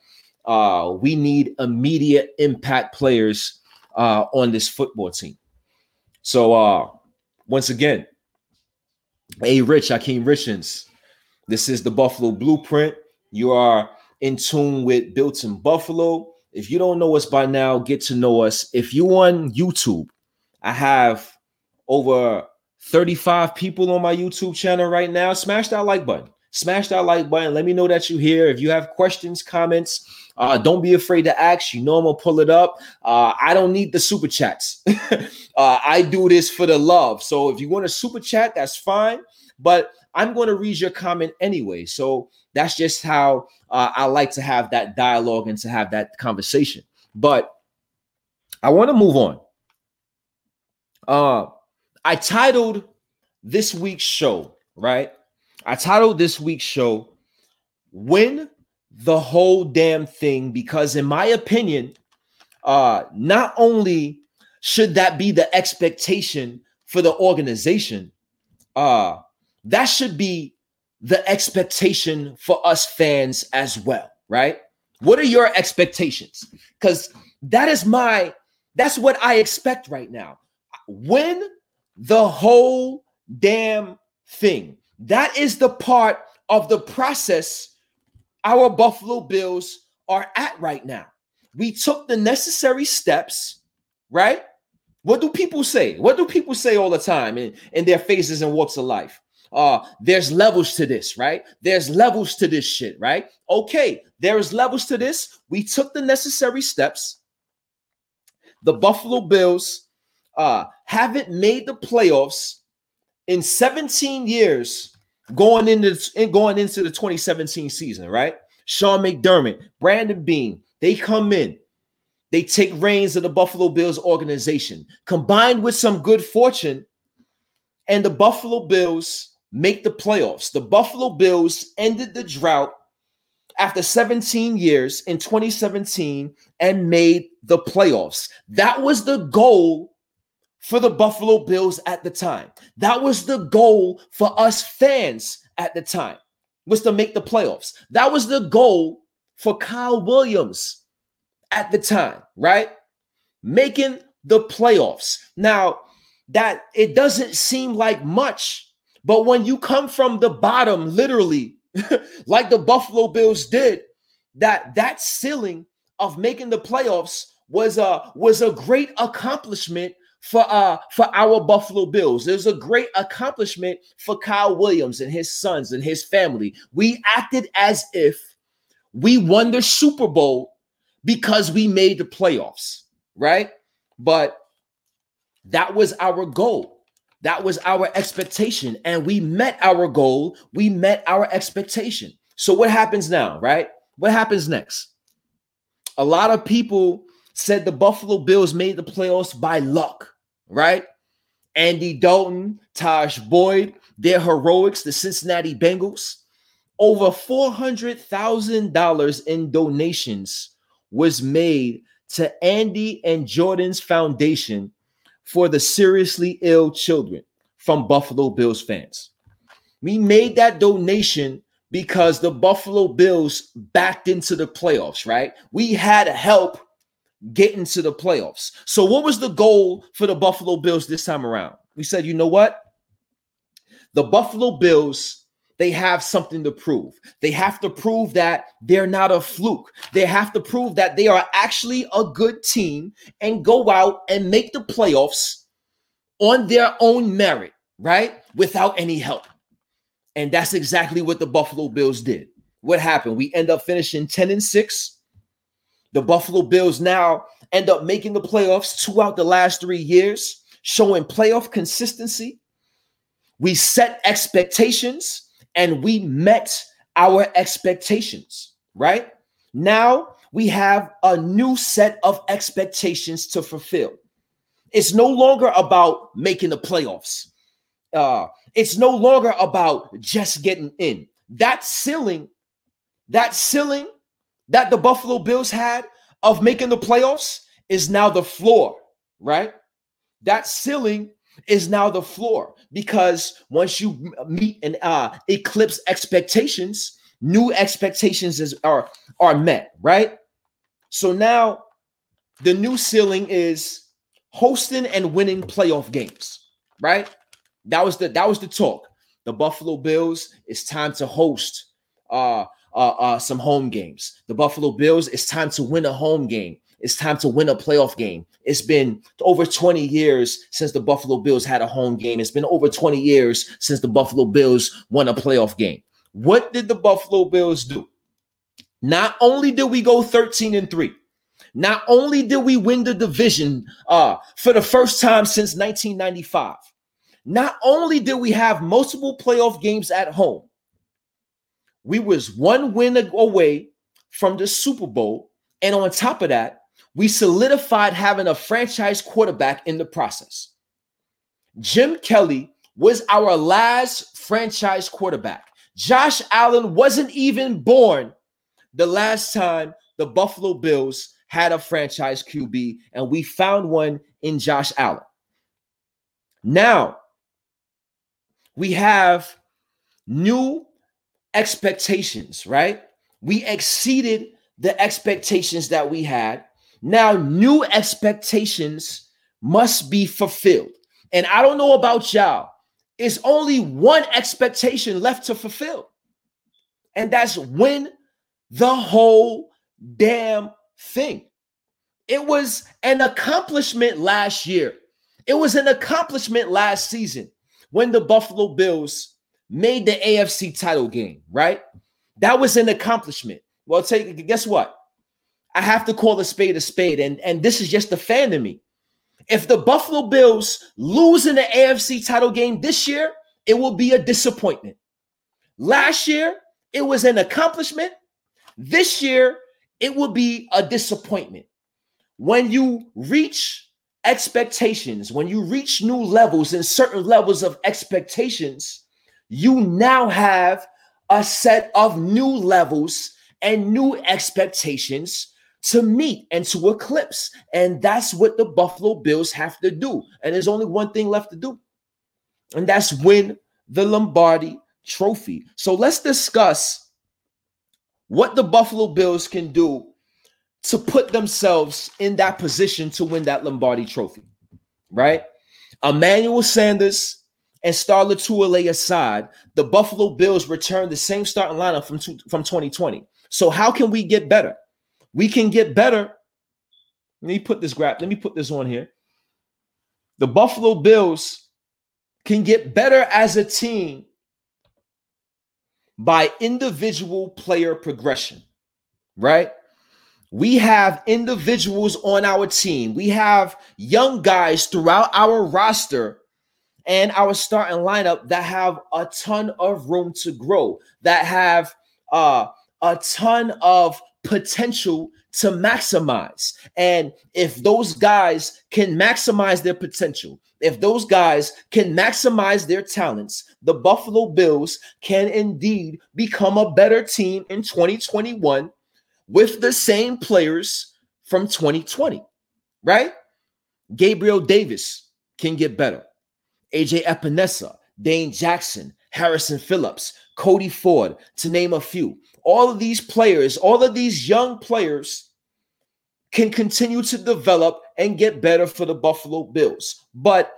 uh, we need immediate impact players uh, on this football team. So uh, once again, A Rich, Akeem Richens, This is the Buffalo Blueprint. You are in tune with Built in Buffalo. If you don't know us by now, get to know us. If you on YouTube, I have over 35 people on my YouTube channel right now. Smash that like button. Smash that like button. Let me know that you're here. If you have questions, comments, uh, don't be afraid to ask. You know I'm gonna pull it up. Uh, I don't need the super chats. uh, I do this for the love. So if you want a super chat, that's fine. But I'm going to read your comment anyway. So that's just how uh, I like to have that dialogue and to have that conversation. But I want to move on. Uh, I titled this week's show, right? I titled this week's show, Win the Whole Damn Thing, because in my opinion, uh, not only should that be the expectation for the organization, uh, that should be the expectation for us fans as well, right? What are your expectations? Because that is my, that's what I expect right now. Win the whole damn thing. That is the part of the process our Buffalo Bills are at right now. We took the necessary steps, right? What do people say? What do people say all the time in, in their phases and walks of life? uh there's levels to this right there's levels to this shit right okay there's levels to this we took the necessary steps the buffalo bills uh haven't made the playoffs in 17 years going into going into the 2017 season right sean mcdermott brandon Beane, they come in they take reins of the buffalo bills organization combined with some good fortune and the buffalo bills make the playoffs. The Buffalo Bills ended the drought after 17 years in 2017 and made the playoffs. That was the goal for the Buffalo Bills at the time. That was the goal for us fans at the time was to make the playoffs. That was the goal for Kyle Williams at the time, right? Making the playoffs. Now, that it doesn't seem like much but when you come from the bottom, literally, like the Buffalo Bills did, that that ceiling of making the playoffs was a was a great accomplishment for uh for our Buffalo Bills. There's a great accomplishment for Kyle Williams and his sons and his family. We acted as if we won the Super Bowl because we made the playoffs, right? But that was our goal. That was our expectation, and we met our goal. We met our expectation. So, what happens now, right? What happens next? A lot of people said the Buffalo Bills made the playoffs by luck, right? Andy Dalton, Taj Boyd, their heroics, the Cincinnati Bengals. Over $400,000 in donations was made to Andy and Jordan's foundation for the seriously ill children from Buffalo Bills fans. We made that donation because the Buffalo Bills backed into the playoffs, right? We had help get to the playoffs. So, what was the goal for the Buffalo Bills this time around? We said, you know what? The Buffalo Bills they have something to prove. They have to prove that they're not a fluke. They have to prove that they are actually a good team and go out and make the playoffs on their own merit, right? Without any help. And that's exactly what the Buffalo Bills did. What happened? We end up finishing 10 and 6. The Buffalo Bills now end up making the playoffs two out the last three years, showing playoff consistency. We set expectations and we met our expectations, right? Now we have a new set of expectations to fulfill. It's no longer about making the playoffs. Uh, it's no longer about just getting in. That ceiling, that ceiling that the Buffalo Bills had of making the playoffs is now the floor, right? That ceiling is now the floor because once you meet and uh, eclipse expectations, new expectations is, are are met, right? So now the new ceiling is hosting and winning playoff games, right? That was the that was the talk. the Buffalo Bills, it's time to host uh, uh, uh, some home games. The Buffalo Bills, it's time to win a home game. It's time to win a playoff game. It's been over 20 years since the Buffalo Bills had a home game. It's been over 20 years since the Buffalo Bills won a playoff game. What did the Buffalo Bills do? Not only did we go 13 and 3, not only did we win the division uh, for the first time since 1995, not only did we have multiple playoff games at home, we was one win away from the Super Bowl. And on top of that, we solidified having a franchise quarterback in the process. Jim Kelly was our last franchise quarterback. Josh Allen wasn't even born the last time the Buffalo Bills had a franchise QB, and we found one in Josh Allen. Now we have new expectations, right? We exceeded the expectations that we had. Now, new expectations must be fulfilled. And I don't know about y'all, it's only one expectation left to fulfill, and that's win the whole damn thing. It was an accomplishment last year. It was an accomplishment last season when the Buffalo Bills made the AFC title game, right? That was an accomplishment. Well, take guess what? I have to call a spade a spade, and, and this is just the fan in me. If the Buffalo Bills lose in the AFC title game this year, it will be a disappointment. Last year, it was an accomplishment. This year, it will be a disappointment. When you reach expectations, when you reach new levels and certain levels of expectations, you now have a set of new levels and new expectations to meet and to eclipse. And that's what the Buffalo Bills have to do. And there's only one thing left to do, and that's win the Lombardi trophy. So let's discuss what the Buffalo Bills can do to put themselves in that position to win that Lombardi trophy, right? Emmanuel Sanders and Star Lotulelei aside, the Buffalo Bills returned the same starting lineup from, from 2020. So how can we get better? We can get better. Let me put this graph. Let me put this on here. The Buffalo Bills can get better as a team by individual player progression, right? We have individuals on our team. We have young guys throughout our roster and our starting lineup that have a ton of room to grow, that have uh, a ton of potential to maximize. And if those guys can maximize their potential, if those guys can maximize their talents, the Buffalo Bills can indeed become a better team in 2021 with the same players from 2020, right? Gabriel Davis can get better. AJ Epenesa, Dane Jackson, Harrison Phillips, Cody Ford, to name a few. All of these players, all of these young players can continue to develop and get better for the Buffalo Bills. But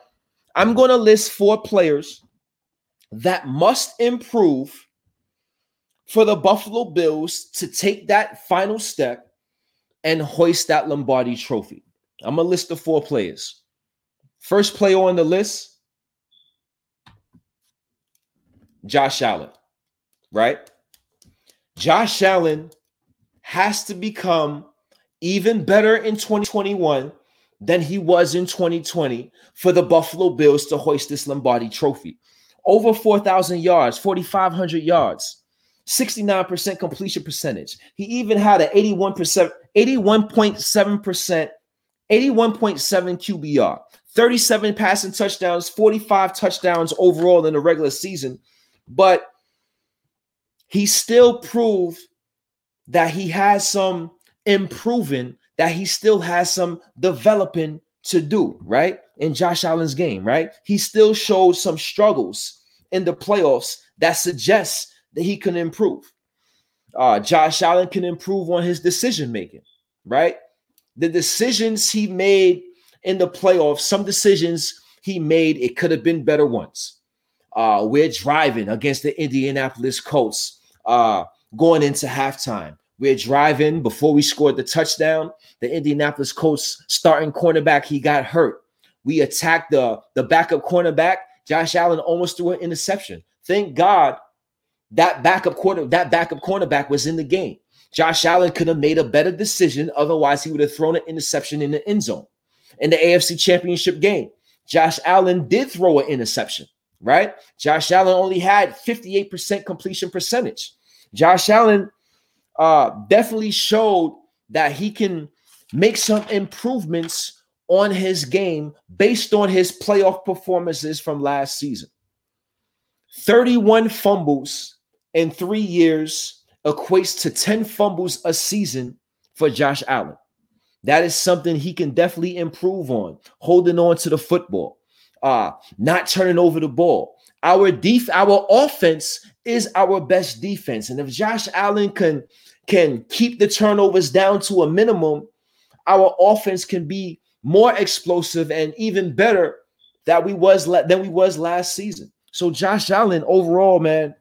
I'm going to list four players that must improve for the Buffalo Bills to take that final step and hoist that Lombardi trophy. I'm going to list the four players. First player on the list Josh Allen, right? Josh Allen has to become even better in 2021 than he was in 2020 for the Buffalo Bills to hoist this Lombardi trophy. Over 4,000 yards, 4,500 yards, 69% completion percentage. He even had an 81%, 81.7%, 81.7 QBR, 37 passing touchdowns, 45 touchdowns overall in the regular season but he still proved that he has some improving, that he still has some developing to do, right? In Josh Allen's game, right? He still showed some struggles in the playoffs that suggests that he can improve. Uh, Josh Allen can improve on his decision making, right? The decisions he made in the playoffs, some decisions he made, it could have been better ones. Uh, we're driving against the Indianapolis Colts uh, going into halftime. We're driving before we scored the touchdown. The Indianapolis Colts starting cornerback, he got hurt. We attacked the, the backup cornerback. Josh Allen almost threw an interception. Thank God that backup quarter, that backup cornerback was in the game. Josh Allen could have made a better decision. Otherwise, he would have thrown an interception in the end zone. In the AFC Championship game, Josh Allen did throw an interception, right? Josh Allen only had 58% completion percentage. Josh Allen uh, definitely showed that he can make some improvements on his game based on his playoff performances from last season. 31 fumbles in three years equates to 10 fumbles a season for Josh Allen. That is something he can definitely improve on, holding on to the football, uh, not turning over the ball. Our def- our offense is our best defense. And if Josh Allen can can keep the turnovers down to a minimum, our offense can be more explosive and even better that we was than we was last season. So Josh Allen overall, man,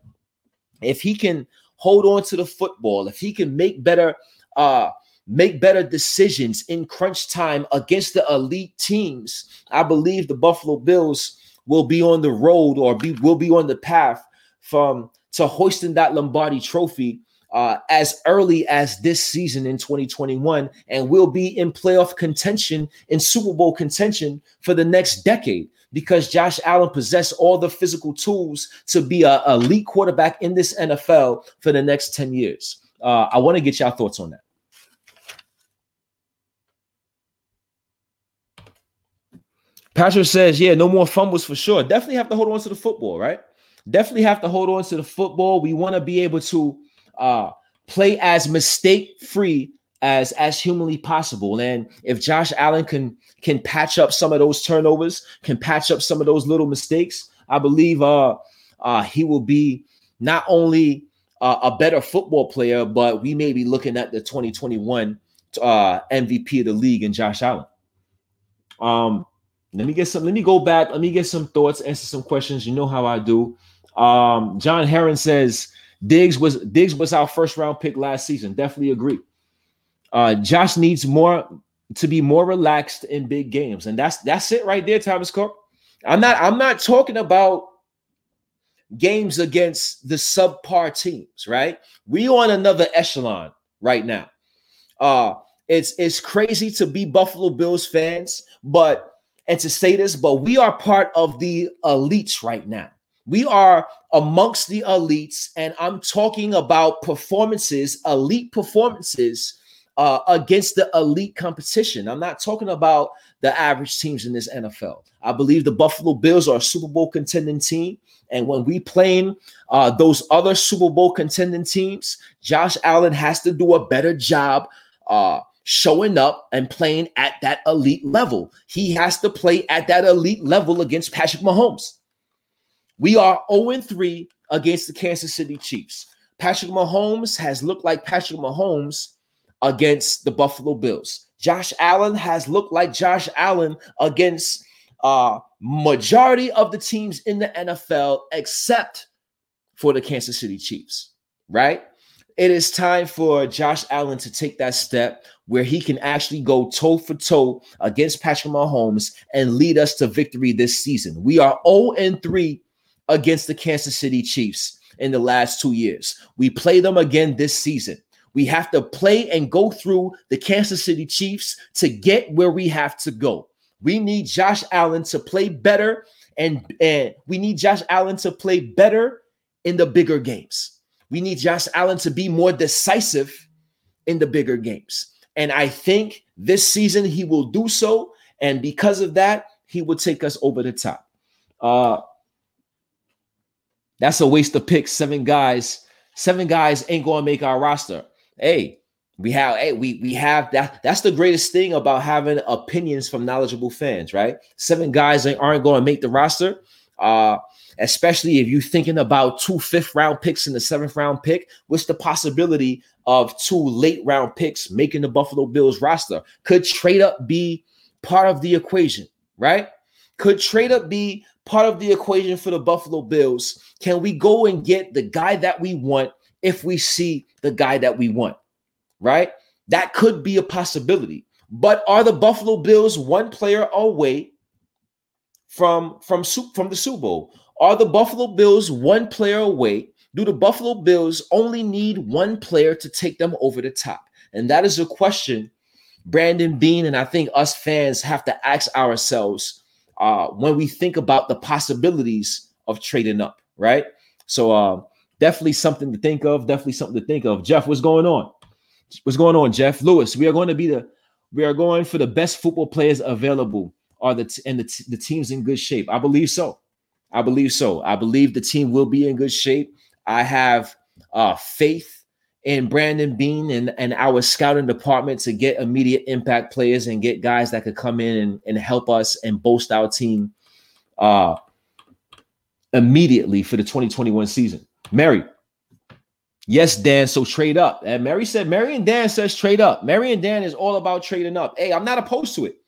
if he can hold on to the football, if he can make better uh make better decisions in crunch time against the elite teams, I believe the Buffalo Bills will be on the road or be will be on the path from to hoisting that Lombardi trophy uh, as early as this season in 2021 and will be in playoff contention in Super Bowl contention for the next decade because Josh Allen possessed all the physical tools to be a elite quarterback in this NFL for the next 10 years. Uh, I want to get your thoughts on that. Patrick says, yeah, no more fumbles for sure. Definitely have to hold on to the football, right? Definitely have to hold on to the football. We want to be able to uh, play as mistake free as as humanly possible. And if Josh Allen can can patch up some of those turnovers, can patch up some of those little mistakes, I believe uh, uh, he will be not only uh, a better football player, but we may be looking at the 2021 uh, MVP of the league in Josh Allen. Um, let me get some. Let me go back. Let me get some thoughts. Answer some questions. You know how I do. Um, John Heron says Diggs was Diggs was our first round pick last season. Definitely agree. Uh, Josh needs more to be more relaxed in big games, and that's that's it right there, Thomas Cook. I'm not I'm not talking about games against the subpar teams, right? We on another echelon right now. Uh it's it's crazy to be Buffalo Bills fans, but and to say this, but we are part of the elites right now. We are amongst the elites, and I'm talking about performances, elite performances uh, against the elite competition. I'm not talking about the average teams in this NFL. I believe the Buffalo Bills are a Super Bowl contending team. And when we playing uh, those other Super Bowl contending teams, Josh Allen has to do a better job uh, showing up and playing at that elite level. He has to play at that elite level against Patrick Mahomes. We are 0 3 against the Kansas City Chiefs. Patrick Mahomes has looked like Patrick Mahomes against the Buffalo Bills. Josh Allen has looked like Josh Allen against uh majority of the teams in the NFL except for the Kansas City Chiefs, right? It is time for Josh Allen to take that step where he can actually go toe for toe against Patrick Mahomes and lead us to victory this season. We are 0 and 3 against the Kansas City Chiefs in the last two years. We play them again this season. We have to play and go through the Kansas City Chiefs to get where we have to go. We need Josh Allen to play better, and, and we need Josh Allen to play better in the bigger games. We need Josh Allen to be more decisive in the bigger games. And I think this season he will do so. And because of that, he will take us over the top. Uh, that's a waste of picks. Seven guys, seven guys ain't gonna make our roster. Hey, we have hey, we we have that. That's the greatest thing about having opinions from knowledgeable fans, right? Seven guys aren't to make the roster. Uh, especially if you're thinking about two fifth round picks and the seventh round pick, what's the possibility of two late round picks making the Buffalo Bills roster? Could trade up be part of the equation, right? Could trade up be part of the equation for the Buffalo Bills. Can we go and get the guy that we want if we see the guy that we want? Right? That could be a possibility. But are the Buffalo Bills one player away from from from the Super Bowl? Are the Buffalo Bills one player away? Do the Buffalo Bills only need one player to take them over the top? And that is a question Brandon Beane and I think us fans have to ask ourselves uh, when we think about the possibilities of trading up, right? So uh, definitely something to think of. Definitely something to think of. Jeff, what's going on? What's going on, Jeff Lewis? We are going to be the we are going for the best football players available. Are the t- and the, t- the team's in good shape? I believe so. I believe so. I believe the team will be in good shape. I have uh, faith in Brandon Beane and, and our scouting department to get immediate impact players and get guys that could come in and, and help us and boast our team uh, immediately for the 2021 season. Mary. Yes, Dan. So trade up. And Mary said, Mary and Dan says trade up. Mary and Dan is all about trading up. Hey, I'm not opposed to it.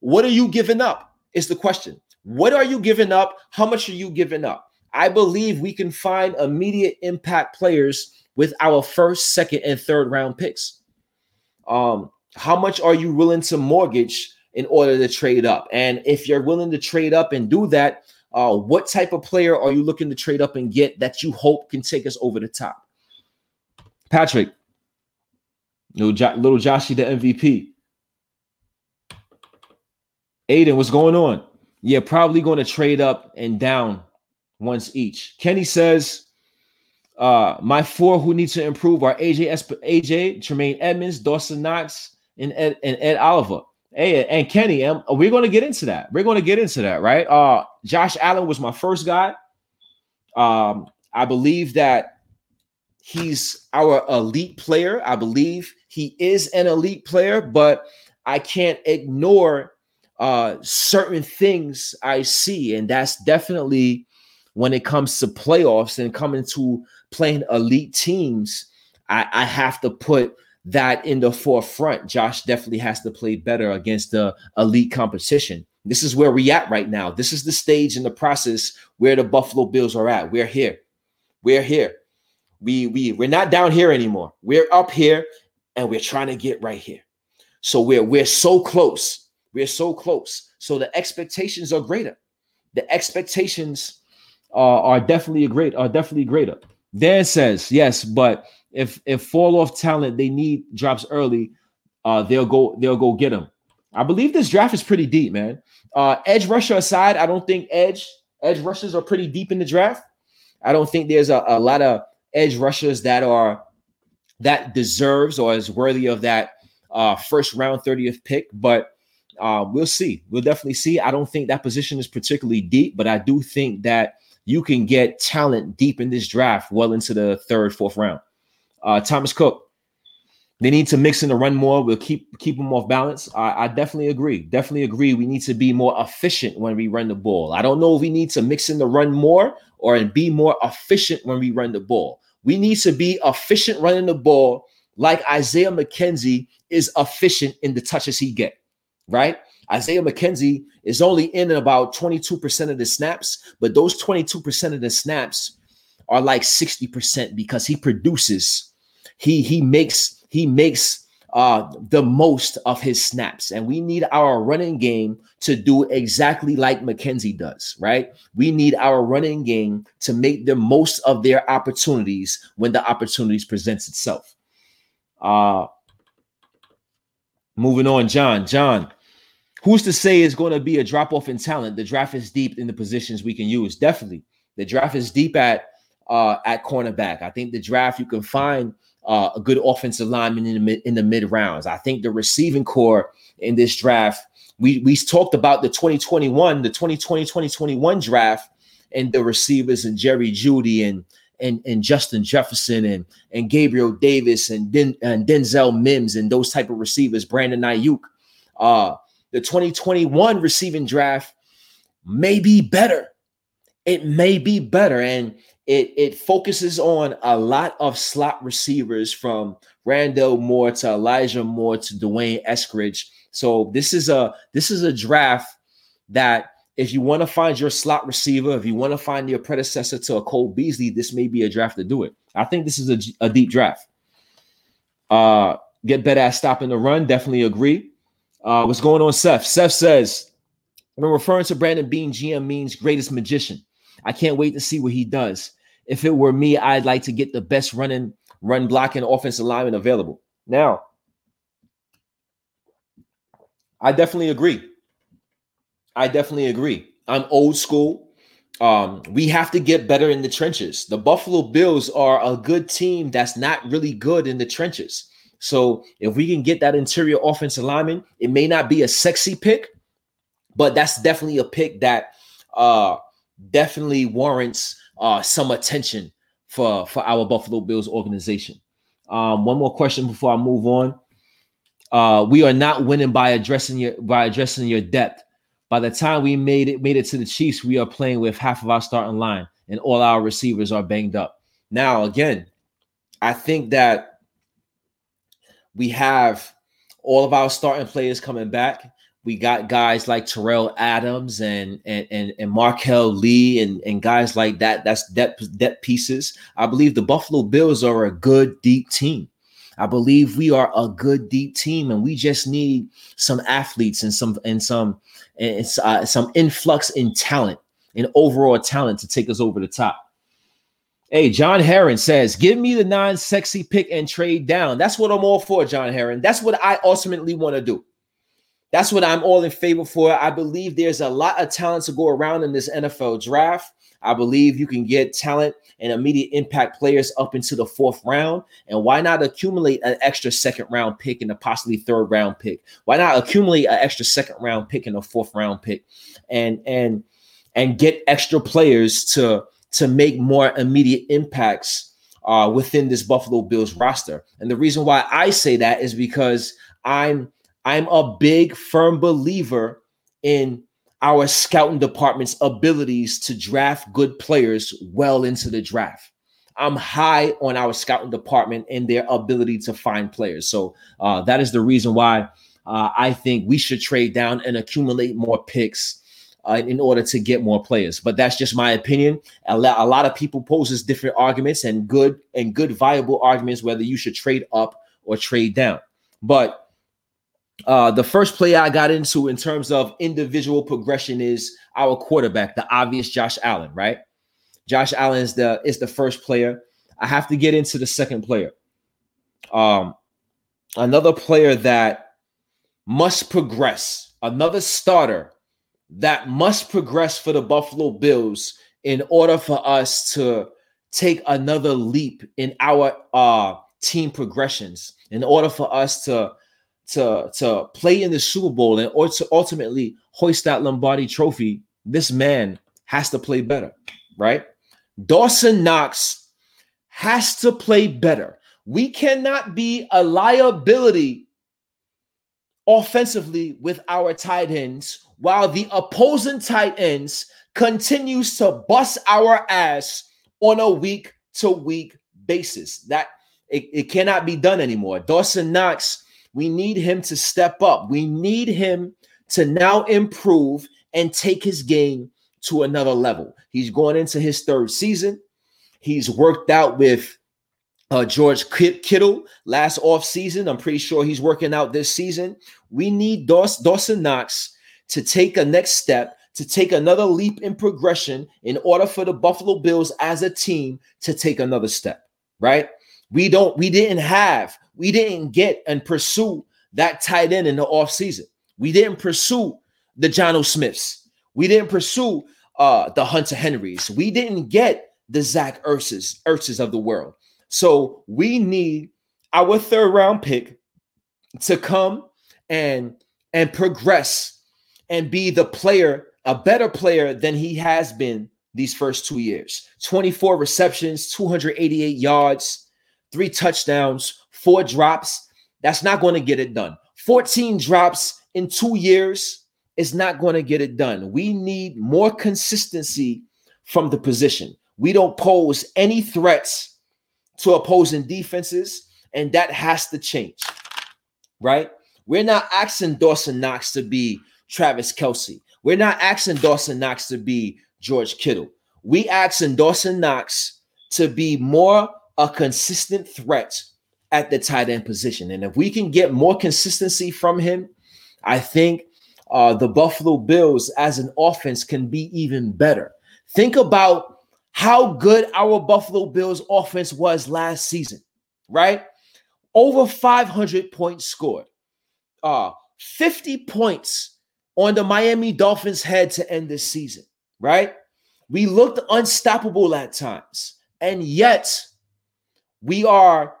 What are you giving up? Is the question. What are you giving up? How much are you giving up? I believe we can find immediate impact players with our first, second, and third round picks. Um, how much are you willing to mortgage in order to trade up? And if you're willing to trade up and do that, uh, what type of player are you looking to trade up and get that you hope can take us over the top? Patrick, little, jo- little Joshy, the MVP. Aiden, what's going on? Yeah, probably going to trade up and down once each. Kenny says uh, my four who need to improve are AJ Esp- AJ, Tremaine Edmunds, Dawson Knox, and Ed, and Ed Oliver. Hey, and Kenny, um, we're going to get into that. We're going to get into that, right? Uh, Josh Allen was my first guy. Um, I believe that he's our elite player. I believe he is an elite player, but I can't ignore uh, certain things I see, and that's definitely when it comes to playoffs and coming to playing elite teams, I, I have to put that in the forefront. Josh definitely has to play better against the elite competition. This is where we're at right now. This is the stage in the process where the Buffalo Bills are at. We're here. We're here. We we we're not down here anymore. We're up here and we're trying to get right here. So we're we're so close. We're so close. So the expectations are greater. The expectations are, are definitely a great are definitely greater. Dan says yes, but if if fall off talent they need drops early, uh, they'll go they'll go get them. I believe this draft is pretty deep, man. Uh, edge rusher aside, I don't think edge edge rushers are pretty deep in the draft. I don't think there's a, a lot of edge rushers that are that deserves or is worthy of that uh, first round 30th pick, but uh, we'll see. We'll definitely see. I don't think that position is particularly deep, but I do think that you can get talent deep in this draft, well into the third, fourth round. Uh, Thomas Cook, they need to mix in the run more. We'll keep keep them off balance. I, I, definitely agree. Definitely agree. We need to be more efficient when we run the ball. I don't know if we need to mix in the run more or be more efficient when we run the ball. We need to be efficient running the ball, like Isaiah McKenzie is efficient in the touches he get. Right? Isaiah McKenzie is only in about 22% of the snaps, but those 22% of the snaps are like 60% because he produces, he he makes he makes uh the most of his snaps. And we need our running game to do exactly like McKenzie does, right? We need our running game to make the most of their opportunities when the opportunities presents itself. Uh moving on, John. John, who's to say it's going to be a drop off in talent? The draft is deep in the positions we can use. Definitely, the draft is deep at uh, at cornerback. I think the draft you can find uh, a good offensive lineman in the mid, in the mid rounds. I think the receiving corps in this draft. We we talked about the 2021, the 2020 2021 draft, and the receivers and Jerry Jeudy and and, and Justin Jefferson and and Gabriel Davis and, Den, and Denzel Mims and those type of receivers, Brandon Aiyuk. Uh, the 2021 receiving draft may be better. It may be better. And it, it focuses on a lot of slot receivers from Rondale Moore to Elijah Moore to D'Wayne Eskridge. So this is a this is a draft that if you want to find your slot receiver, if you want to find your predecessor to a Cole Beasley, this may be a draft to do it. I think this is a, a deep draft. Uh, get better at stopping the run. Definitely agree. Uh, what's going on, Seth? Seth says, when referring to Brandon Beane GM means greatest magician. I can't wait to see what he does. If it were me, I'd like to get the best running, run blocking offensive lineman available. Now, I definitely agree. I definitely agree. I'm old school. Um, we have to get better in the trenches. The Buffalo Bills are a good team that's not really good in the trenches. So if we can get that interior offensive lineman, it may not be a sexy pick, but that's definitely a pick that uh definitely warrants uh some attention for for our Buffalo Bills organization. Um, one more question before I move on. Uh, we are not winning by addressing your by addressing your depth. By the time we made it made it to the Chiefs, we are playing with half of our starting line, and all our receivers are banged up. Now, again, I think that we have all of our starting players coming back. We got guys like Terrell Adams and and and, and Marquel Lee and, and guys like that. That's depth depth pieces. I believe the Buffalo Bills are a good deep team. I believe we are a good deep team, and we just need some athletes and some and some and uh, some influx in talent and overall talent to take us over the top. Hey, John Heron says, "Give me the non-sexy pick and trade down." That's what I'm all for, John Heron. That's what I ultimately want to do. That's what I'm all in favor for. I believe there's a lot of talent to go around in this NFL draft. I believe you can get talent and immediate impact players up into the fourth round. And why not accumulate an extra second round pick and a possibly third round pick? Why not accumulate an extra second round pick and a fourth round pick and and and get extra players to to make more immediate impacts uh, within this Buffalo Bills roster. And the reason why I say that is because I'm I'm a big firm believer in our scouting department's abilities to draft good players well into the draft. I'm high on our scouting department and their ability to find players. So uh, that is the reason why uh, I think we should trade down and accumulate more picks uh, in order to get more players. But that's just my opinion. A lot, a lot of people poses different arguments and good and good viable arguments whether you should trade up or trade down. But uh, the first play I got into in terms of individual progression is our quarterback, the obvious Josh Allen, right? Josh Allen is the is the first player. I have to get into the second player. Um, another player that must progress, another starter that must progress for the Buffalo Bills in order for us to take another leap in our uh, team progressions, in order for us to to to play in the Super Bowl and or to ultimately hoist that Lombardi trophy, this man has to play better, right? Dawson Knox has to play better. We cannot be a liability offensively with our tight ends while the opposing tight ends continues to bust our ass on a week to week basis. That it, it cannot be done anymore. Dawson Knox we need him to step up. We need him to now improve and take his game to another level. He's going into his third season. He's worked out with uh, George Kittle last off season. I'm pretty sure he's working out this season. We need Dawson Knox to take a next step, to take another leap in progression in order for the Buffalo Bills as a team to take another step, right? We don't, we didn't have we didn't get and pursue that tight end in the offseason. We didn't pursue the Jonnu Smiths. We didn't pursue uh, the Hunter Henrys. We didn't get the Zach Ertzes, Ertzes of the world. So we need our third round pick to come and and progress and be the player, a better player than he has been these first two years. 24 receptions, 288 yards, three touchdowns, four drops, that's not going to get it done. 14 drops in two years is not going to get it done. We need more consistency from the position. We don't pose any threats to opposing defenses, and that has to change, right? We're not asking Dawson Knox to be Travis Kelce. We're not asking Dawson Knox to be George Kittle. We asking Dawson Knox to be more a consistent threat at the tight end position. And if we can get more consistency from him, I think uh, the Buffalo Bills as an offense can be even better. Think about how good our Buffalo Bills offense was last season, right? Over 500 points scored, uh, 50 points on the Miami Dolphins head to end this season, right? We looked unstoppable at times, and yet we are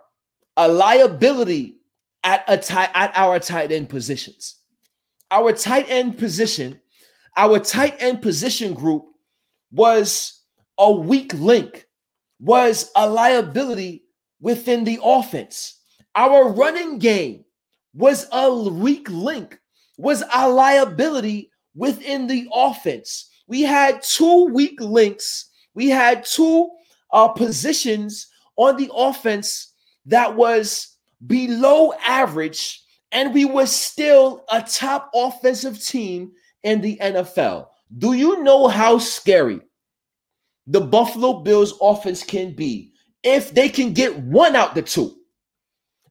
a liability at a tight at our tight end positions. Our tight end position, our tight end position group was a weak link, was a liability within the offense. Our running game was a weak link, was a liability within the offense. We had two weak links. We had two uh, positions on the offense that was below average, and we were still a top offensive team in the NFL. Do you know how scary the Buffalo Bills offense can be if they can get one out the two?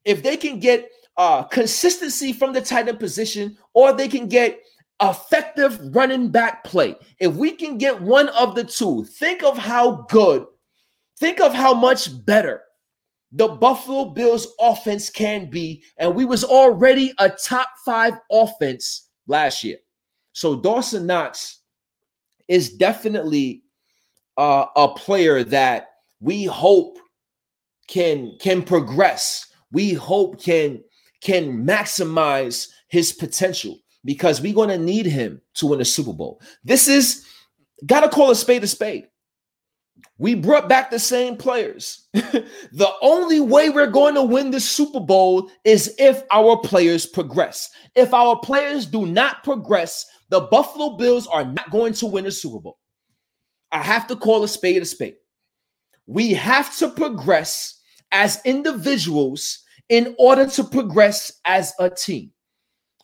If they can get uh, consistency from the tight end position, or they can get effective running back play. If we can get one of the two, think of how good, think of how much better the Buffalo Bills offense can be. And we was already a top five offense last year. So Dawson Knox is definitely uh, a player that we hope can can progress. We hope can can maximize his potential because we're going to need him to win a Super Bowl. This is got to call a spade a spade. We brought back the same players. the only way we're going to win the Super Bowl is if our players progress. If our players do not progress, the Buffalo Bills are not going to win a Super Bowl. I have to call a spade a spade. We have to progress as individuals in order to progress as a team.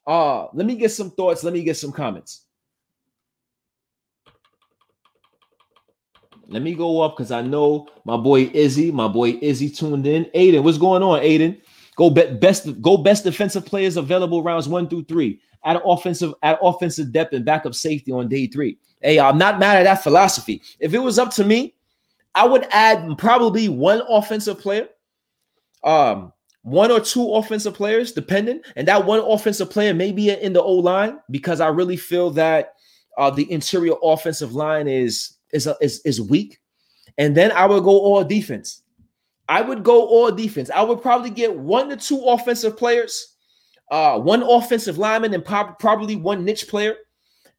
Uh, let me get some thoughts. Let me get some comments. Let me go up because I know my boy Izzy, my boy Izzy tuned in. Aiden, what's going on, Aiden? Go be- best go best defensive players available rounds one through three. At offensive at offensive depth and backup safety on day three. Hey, I'm not mad at that philosophy. If it was up to me, I would add probably one offensive player, um, one or two offensive players, depending, and that one offensive player may be in the O line because I really feel that uh, the interior offensive line is is, a, is is weak, and then I would go all defense. I would go all defense. I would probably get one to two offensive players, uh, one offensive lineman, and pro- probably one niche player,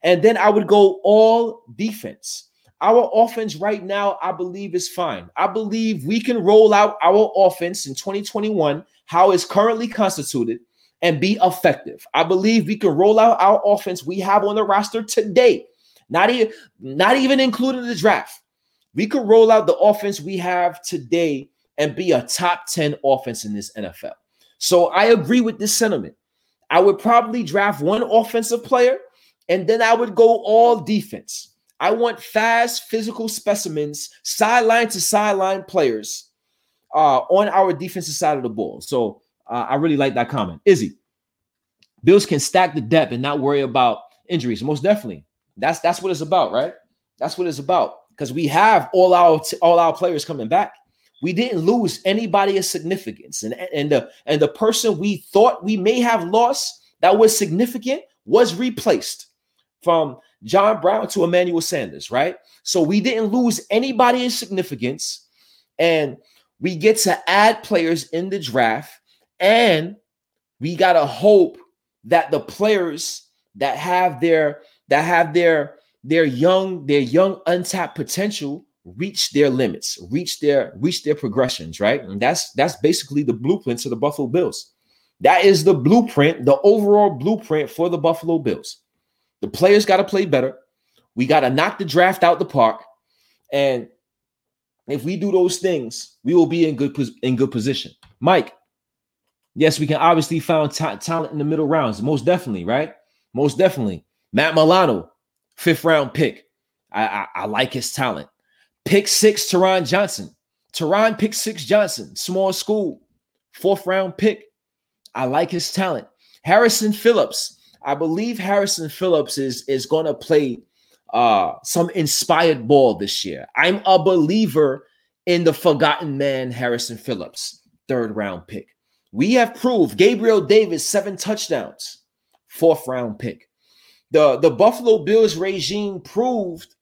and then I would go all defense. Our offense right now, I believe, is fine. I believe we can roll out our offense in 2021, how it's currently constituted, and be effective. I believe we can roll out our offense we have on the roster today not even not even including the draft. We could roll out the offense we have today and be a top 10 offense in this NFL. So I agree with this sentiment. I would probably draft one offensive player and then I would go all defense. I want fast physical specimens, sideline to sideline players uh, on our defensive side of the ball. So uh, I really like that comment. Izzy, Bills can stack the depth and not worry about injuries. Most definitely. That's that's what it's about, right? That's what it's about. Because we have all our all our players coming back. We didn't lose anybody of significance, and and the and the person we thought we may have lost that was significant was replaced from John Brown to Emmanuel Sanders, right? So we didn't lose anybody in significance, and we get to add players in the draft, and we gotta hope that the players that have their that have their their young their young untapped potential reach their limits, reach their reach their progressions, right? And that's that's basically the blueprint to the Buffalo Bills. That is the blueprint, the overall blueprint for the Buffalo Bills. The players got to play better. We got to knock the draft out the park, and if we do those things, we will be in good in good position. Mike, yes, we can obviously find talent in the middle rounds, most definitely, right? Most definitely. Matt Milano, fifth round pick. I, I, I like his talent. Pick six, Taron Johnson. Taron pick six Johnson, small school, fourth round pick. I like his talent. Harrison Phillips. I believe Harrison Phillips is is going to play uh some inspired ball this year. I'm a believer in the forgotten man Harrison Phillips, third round pick. We have proved Gabriel Davis seven touchdowns, fourth round pick. The the Buffalo Bills regime proved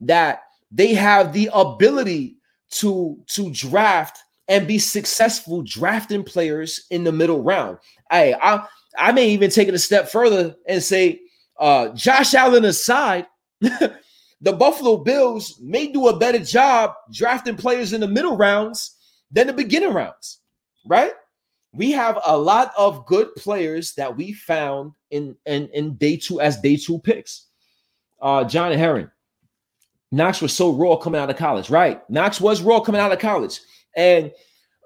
that they have the ability to to draft and be successful drafting players in the middle round. Hey, I I may even take it a step further and say, uh, Josh Allen aside, the Buffalo Bills may do a better job drafting players in the middle rounds than the beginning rounds, right? We have a lot of good players that we found in in, in day two as day two picks. Uh, John Heron, Knox was so raw coming out of college, right? Knox was raw coming out of college, and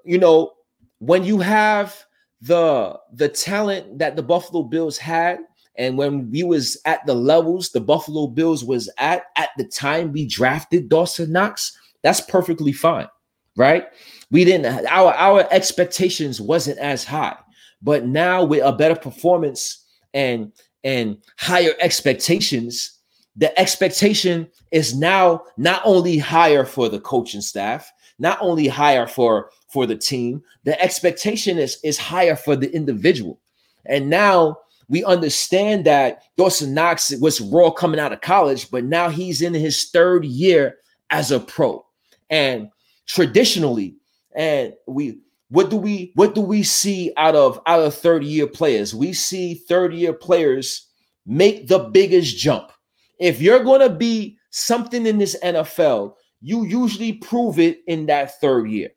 you know when you have the the talent that the Buffalo Bills had, and when we was at the levels the Buffalo Bills was at at the time we drafted Dawson Knox, that's perfectly fine, right? We didn't our our expectations wasn't as high, but now with a better performance and and higher expectations the expectation is now not only higher for the coaching staff, not only higher for for the team, the expectation is is higher for the individual. And now we understand that Dawson Knox was raw coming out of college, but now he's in his third year as a pro. And traditionally, and we what do we what do we see out of out of third year players? We see third year players make the biggest jump if you're going to be something in this NFL, you usually prove it in that third year.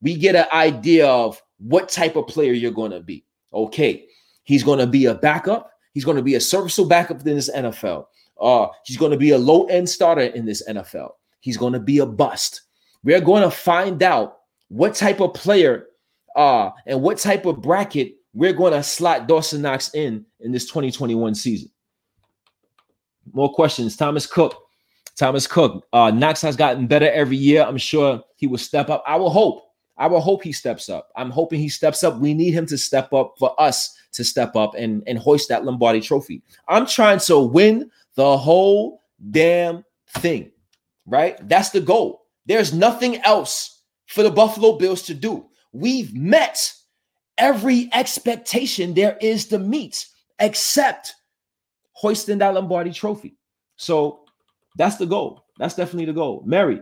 We get an idea of what type of player you're going to be. Okay, he's going to be a backup. He's going to be a serviceable backup in this NFL. Uh, he's going to be a low end starter in this NFL. He's going to be a bust. We're going to find out what type of player uh, and what type of bracket we're going to slot Dawson Knox in in this 2021 season. More questions. Thomas Cook. Thomas Cook. Uh, Knox has gotten better every year. I'm sure he will step up. I will hope. I will hope he steps up. I'm hoping he steps up. We need him to step up for us to step up and, and hoist that Lombardi trophy. I'm trying to win the whole damn thing, right? That's the goal. There's nothing else for the Buffalo Bills to do. We've met every expectation there is to meet, except hoisting that Lombardi trophy. So that's the goal. That's definitely the goal. Mary,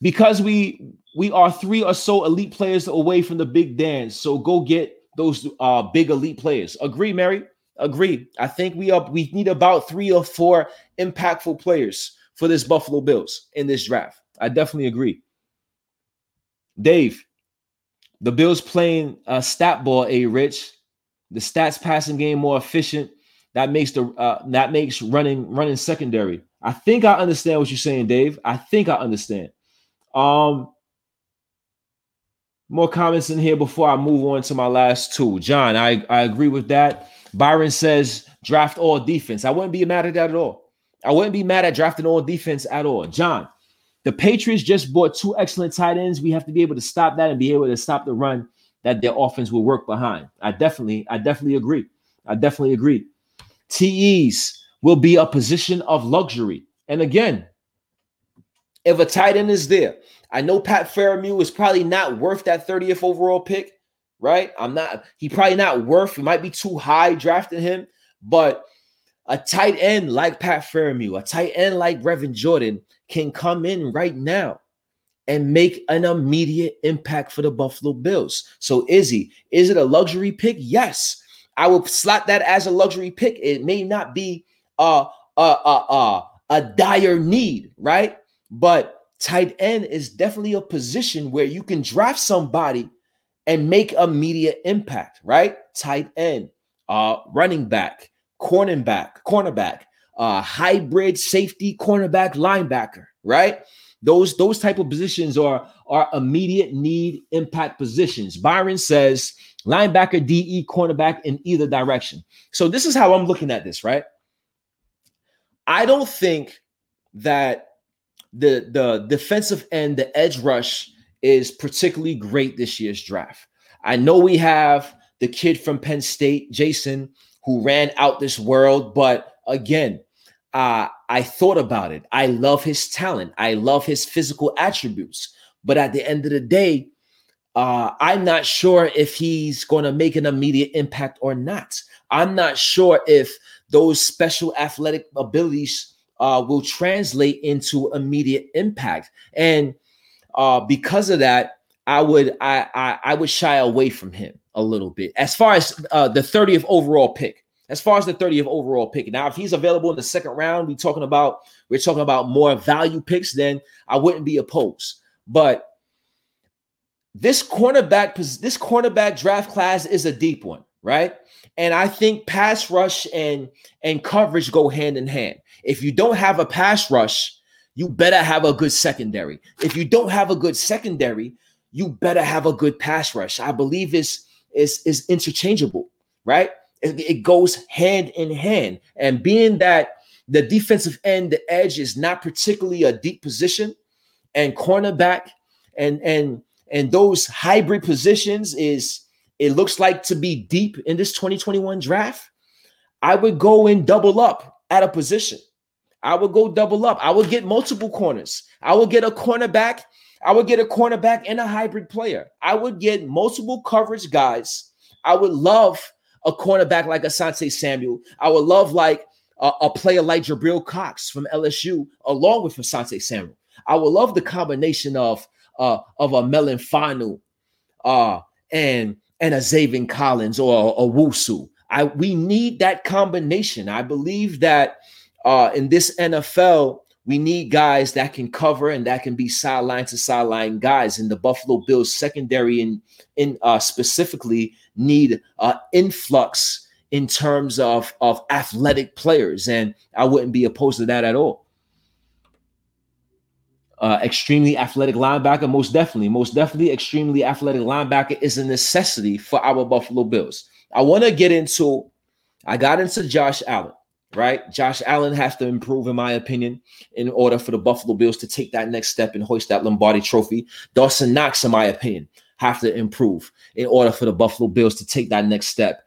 because we we are three or so elite players away from the big dance. So go get those uh big elite players. Agree, Mary? Agree. I think we are we need about three or four impactful players for this Buffalo Bills in this draft. I definitely agree. Dave, the Bills playing uh, stat ball, a rich the stats passing game more efficient. That makes the uh, that makes running running secondary. I think I understand what you're saying, Dave. I think I understand. Um, more comments in here before I move on to my last two. John, I, I agree with that. Byron says draft all defense. I wouldn't be mad at that at all. I wouldn't be mad at drafting all defense at all. John, the Patriots just bought two excellent tight ends. We have to be able to stop that and be able to stop the run that their offense will work behind. I definitely, I definitely agree. I definitely agree. TEs will be a position of luxury. And again, if a tight end is there, I know Pat Freiermuth is probably not worth that 30th overall pick, right? I'm not, he probably not worth, it might be too high drafting him, but a tight end like Pat Freiermuth, a tight end like Brevin Jordan can come in right now and make an immediate impact for the Buffalo Bills. So, Izzy, is it a luxury pick? Yes, I will slot that as a luxury pick. It may not be a a a, a, a dire need, right? But tight end is definitely a position where you can draft somebody and make immediate impact, right? Tight end, uh, running back, cornerback, cornerback, uh, hybrid safety, cornerback, linebacker, right? Those those type of positions are are immediate need impact positions. Byron says linebacker, DE, cornerback in either direction. So this is how I'm looking at this, right? I don't think that the the defensive end, the edge rush is particularly great this year's draft. I know we have the kid from Penn State, Jason, who ran out this world, but again, uh, I thought about it. I love his talent. I love his physical attributes. But at the end of the day, uh, I'm not sure if he's going to make an immediate impact or not. I'm not sure if those special athletic abilities uh, will translate into immediate impact. And uh, because of that, I would I, I, I would shy away from him a little bit as far as uh, the 30th overall pick. As far as the 30th overall pick. Now, if he's available in the second round, we're talking about we're talking about more value picks, then I wouldn't be opposed. But this cornerback this cornerback draft class is a deep one, right? And I think pass rush and and coverage go hand in hand. If you don't have a pass rush, you better have a good secondary. If you don't have a good secondary, you better have a good pass rush. I believe is is is interchangeable, right? It, it goes hand in hand. And being that the defensive end, the edge is not particularly a deep position, and cornerback and and and those hybrid positions is it looks like to be deep in this 2021 draft. I would go and double up at a position. I would go double up. I would get multiple corners. I would get a cornerback. I would get a cornerback and a hybrid player. I would get multiple coverage guys. I would love a cornerback like Asante Samuel. I would love like a, a player like Jabril Cox from LSU, along with Asante Samuel. I would love the combination of uh, of a Melon Fanu uh, and and a Zaven Collins or a, a Owusu. I we need that combination. I believe that uh, in this NFL, we need guys that can cover and that can be sideline to sideline guys. And the Buffalo Bills secondary and in, in uh, specifically need uh, influx in terms of of athletic players, and I wouldn't be opposed to that at all. Uh, extremely athletic linebacker, most definitely, most definitely, extremely athletic linebacker is a necessity for our Buffalo Bills. I want to get into. I got into Josh Allen right? Josh Allen has to improve, in my opinion, in order for the Buffalo Bills to take that next step and hoist that Lombardi trophy. Dawson Knox, in my opinion, have to improve in order for the Buffalo Bills to take that next step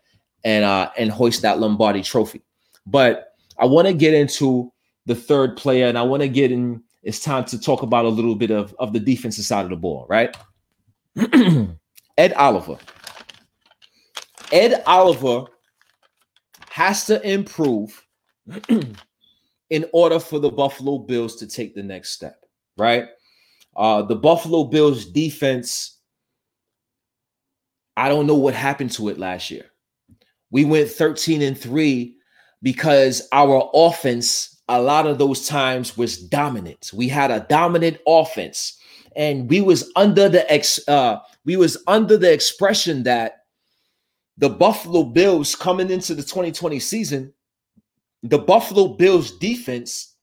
and uh and hoist that Lombardi trophy. But I want to get into the third player, and I want to get in. It's time to talk about a little bit of, of the defensive side of the ball, right? Ed Oliver. Ed Oliver has to improve in order for the Buffalo Bills to take the next step, right? Uh, the Buffalo Bills defense, I don't know what happened to it last year. We went 13 and 3 because our offense, a lot of those times, was dominant. We had a dominant offense, and we was under the ex uh, we was under the expression that the Buffalo Bills coming into the 2020 season the Buffalo Bills defense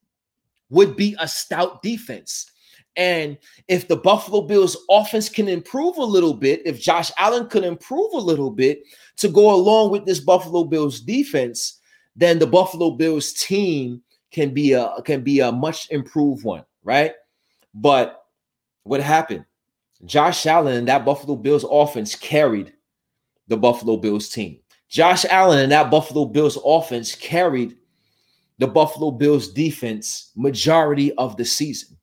would be a stout defense. And if the Buffalo Bills offense can improve a little bit, if Josh Allen could improve a little bit to go along with this Buffalo Bills defense, then the Buffalo Bills team can be a can be a much improved one, right? But what happened? Josh Allen and that Buffalo Bills offense carried the Buffalo Bills team. Josh Allen and that Buffalo Bills offense carried the Buffalo Bills defense majority of the season.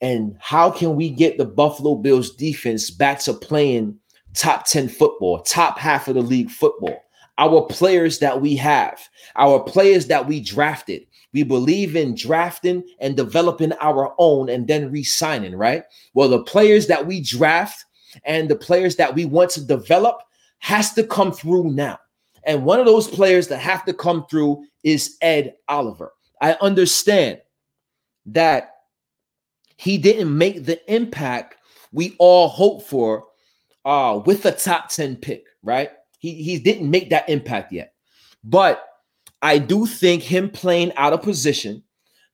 And how can we get the Buffalo Bills defense back to playing top 10 football, top half of the league football? Our players that we have, our players that we drafted. We believe in drafting and developing our own and then re signing, right? Well, the players that we draft and the players that we want to develop has to come through now. And one of those players that have to come through is Ed Oliver. I understand that he didn't make the impact we all hope for uh, with a top 10 pick, right? He, he didn't make that impact yet. But I do think him playing out of position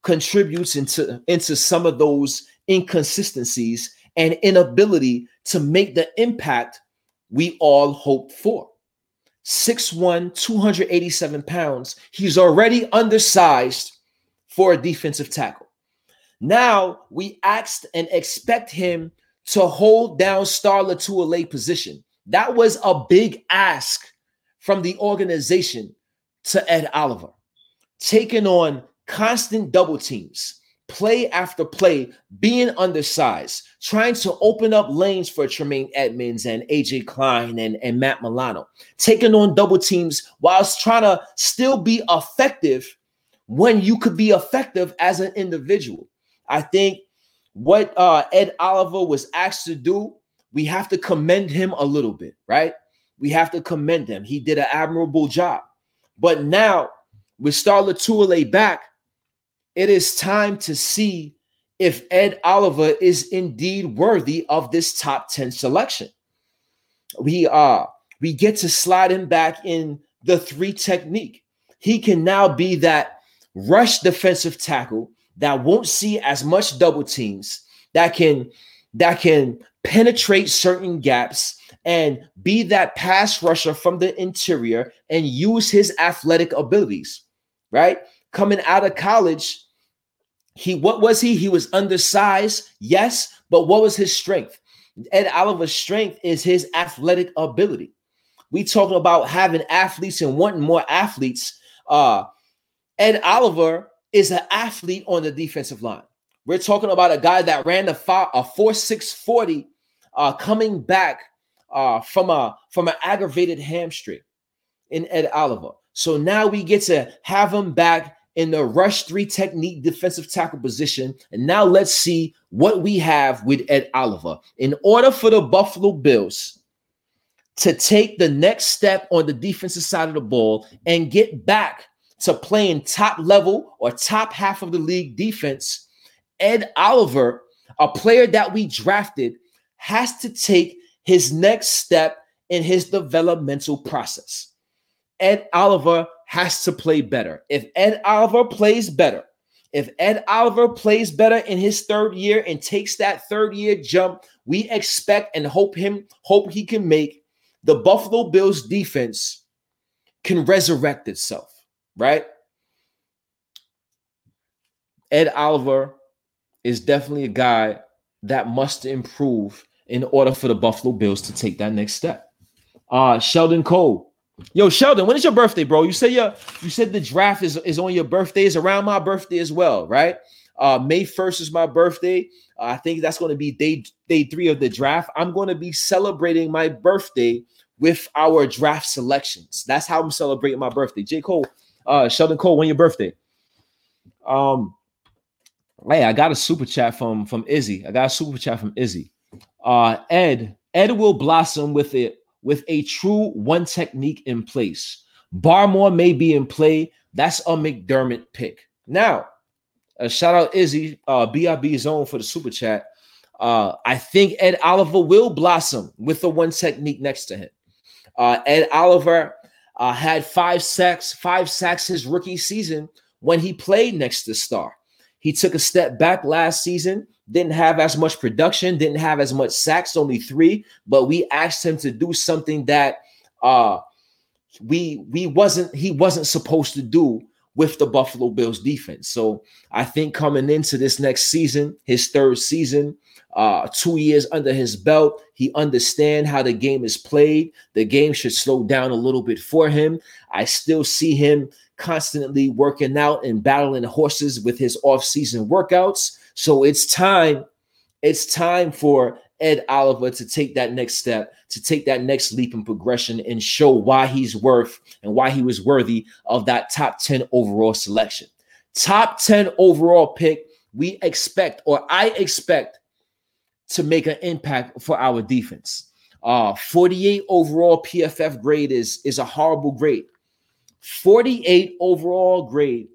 contributes into, into some of those inconsistencies and inability to make the impact we all hope for. 6'1, 287 pounds. He's already undersized for a defensive tackle. Now we asked and expect him to hold down Star Lotulelei position. That was a big ask from the organization to Ed Oliver, taking on constant double teams, play after play, being undersized, trying to open up lanes for Tremaine Edmunds and AJ Klein and, and Matt Milano, taking on double teams whilst trying to still be effective when you could be effective as an individual. I think what uh, Ed Oliver was asked to do, we have to commend him a little bit, right? We have to commend him. He did an admirable job. But now, with Star Lotulelei back, it is time to see if Ed Oliver is indeed worthy of this top 10 selection. We uh we get to slide him back in the three technique. He can now be that rush defensive tackle that won't see as much double teams, that can that can penetrate certain gaps and be that pass rusher from the interior and use his athletic abilities, right? Coming out of college, he what was he? He was undersized, yes, but what was his strength? Ed Oliver's strength is his athletic ability. We talking about having athletes and wanting more athletes. Uh Ed Oliver is an athlete on the defensive line. We're talking about a guy that ran a, five, a 4 uh, coming back uh, from a from an aggravated hamstring in Ed Oliver. So now we get to have him back in the rush three technique defensive tackle position. And now let's see what we have with Ed Oliver. In order for the Buffalo Bills to take the next step on the defensive side of the ball and get back to playing top level or top half of the league defense, Ed Oliver, a player that we drafted, has to take his next step in his developmental process. Ed Oliver has to play better. If Ed Oliver plays better, if Ed Oliver plays better in his third year and takes that third year jump, we expect and hope him hope he can make the Buffalo Bills defense can resurrect itself right? Ed Oliver is definitely a guy that must improve in order for the Buffalo Bills to take that next step. Uh Sheldon Cole. Yo, Sheldon, when is your birthday, bro? You said your you said the draft is, is on your birthday, is around my birthday as well, right? Uh May 1st is my birthday. Uh, I think that's going to be day day three of the draft. I'm going to be celebrating my birthday with our draft selections. That's how I'm celebrating my birthday. J. Cole, uh, Sheldon Cole, when your birthday? Um, hey, I got a super chat from from Izzy. I got a super chat from Izzy. Uh, Ed, Ed will blossom with it with a true one technique in place. Barmore may be in play. That's a McDermott pick. Now, a shout out Izzy, uh, BIB zone for the super chat. Uh, I think Ed Oliver will blossom with the one technique next to him. Uh, Ed Oliver uh, had five sacks, five sacks his rookie season when he played next to Star. He took a step back last season, didn't have as much production, didn't have as much sacks, only three. But we asked him to do something that uh, we we wasn't he wasn't supposed to do with the Buffalo Bills defense. So I think coming into this next season, his third season, uh, two years under his belt. He understand how the game is played. The game should slow down a little bit for him. I still see him constantly working out and battling horses with his off-season workouts. So it's time. It's time for Ed Oliver to take that next step, to take that next leap in progression and show why he's worth and why he was worthy of that top 10 overall selection. Top 10 overall pick, we expect, or I expect, to make an impact for our defense. Uh, 48 overall PFF grade is, is a horrible grade. 48 overall grade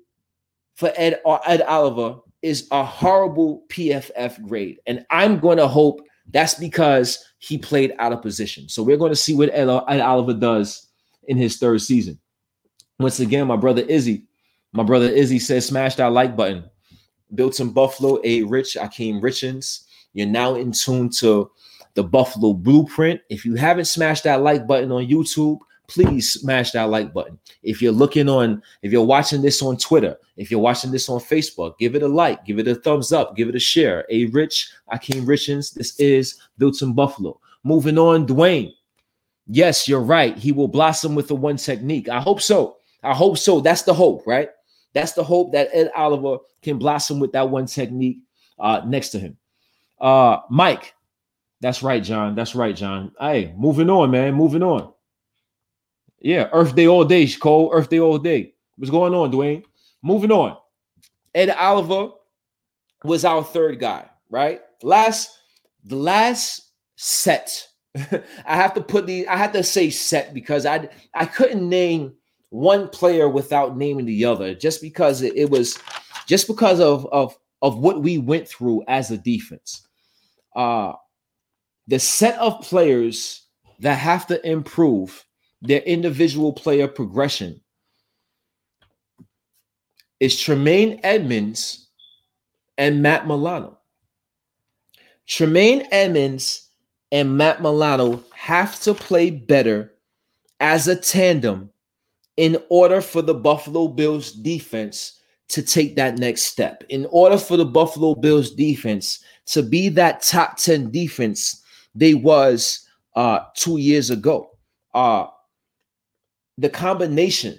for Ed, uh, Ed Oliver is a horrible PFF grade. And I'm going to hope that's because he played out of position. So we're going to see what Ed, Oliver does in his third season. Once again, my brother Izzy, my brother Izzy says, smash that like button. Built in Buffalo, a rich Akeem Richens. You're now in tune to the Buffalo Blueprint. If you haven't smashed that like button on YouTube, please smash that like button. If you're looking on, if you're watching this on Twitter, if you're watching this on Facebook, give it a like, give it a thumbs up, give it a share. A Rich, Akeem Richens, this is Built in Buffalo. Moving on, Dwayne. Yes, you're right. He will blossom with the one technique. I hope so. I hope so. That's the hope, right? That's the hope that Ed Oliver can blossom with that one technique uh, next to him. Uh, Mike, that's right, John. That's right, John. Hey, moving on, man. Moving on. Yeah, Earth Day all day, Cole. Earth Day all day. What's going on, Dwayne? Moving on. Ed Oliver was our third guy, right? Last, the last set. I have to put the I have to say set because I I couldn't name one player without naming the other just because it, it was just because of of of what we went through as a defense. Uh the set of players that have to improve their individual player progression is Tremaine Edmunds and Matt Milano. Tremaine Edmunds and Matt Milano have to play better as a tandem in order for the Buffalo Bills defense to take that next step. In order for the Buffalo Bills defense to be that top 10 defense they was uh 2 years ago. Uh the combination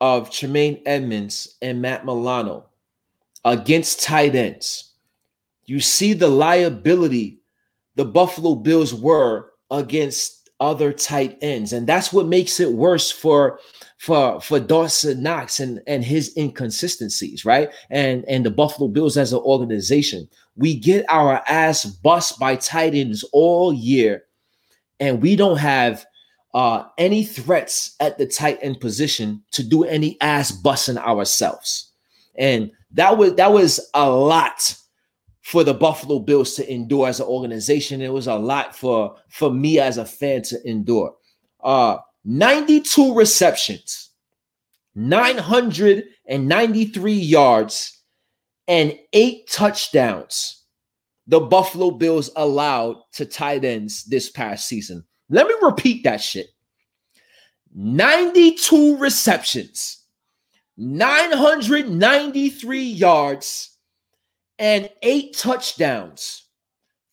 of Tremaine Edmunds and Matt Milano against tight ends, you see the liability the Buffalo Bills were against other tight ends. And that's what makes it worse for for for Dawson Knox and and his inconsistencies, right? And and the Buffalo Bills as an organization, we get our ass bust by tight ends all year, and we don't have uh, any threats at the tight end position to do any ass busting ourselves. And that was that was a lot for the Buffalo Bills to endure as an organization. It was a lot for for me as a fan to endure. Uh 92 receptions, 993 yards, and eight touchdowns. The Buffalo Bills allowed to tight ends this past season. Let me repeat that shit 92 receptions, 993 yards, and eight touchdowns.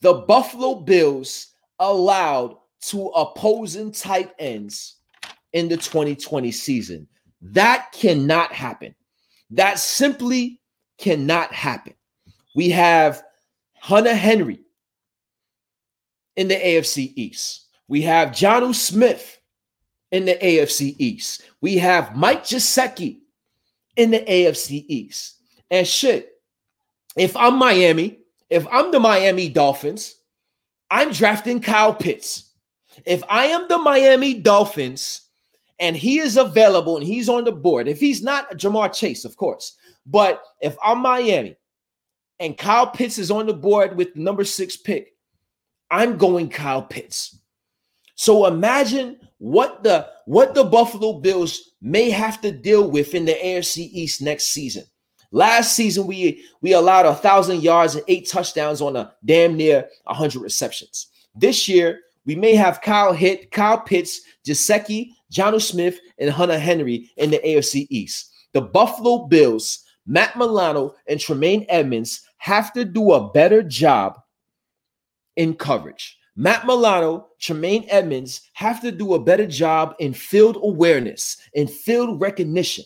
The Buffalo Bills allowed to opposing tight ends in the 2020 season. That cannot happen. That simply cannot happen. We have Hunter Henry in the AFC East. We have Jonnu Smith in the AFC East. We have Mike Gesicki in the AFC East. And shit, if I'm Miami, if I'm the Miami Dolphins, I'm drafting Kyle Pitts. If I am the Miami Dolphins and he is available and he's on the board, if he's not Ja'Marr Chase, of course, but if I'm Miami and Kyle Pitts is on the board with number six pick, I'm going Kyle Pitts. So imagine what the what the Buffalo Bills may have to deal with in the AFC East next season. Last season, we we allowed a thousand yards and eight touchdowns on a damn near hundred receptions. This year, we may have Kyle Hit, Kyle Pitts, Gesicki, Jonnu Smith, and Hunter Henry in the AFC East. The Buffalo Bills, Matt Milano, and Tremaine Edmunds have to do a better job in coverage. Matt Milano, Tremaine Edmunds have to do a better job in field awareness and field recognition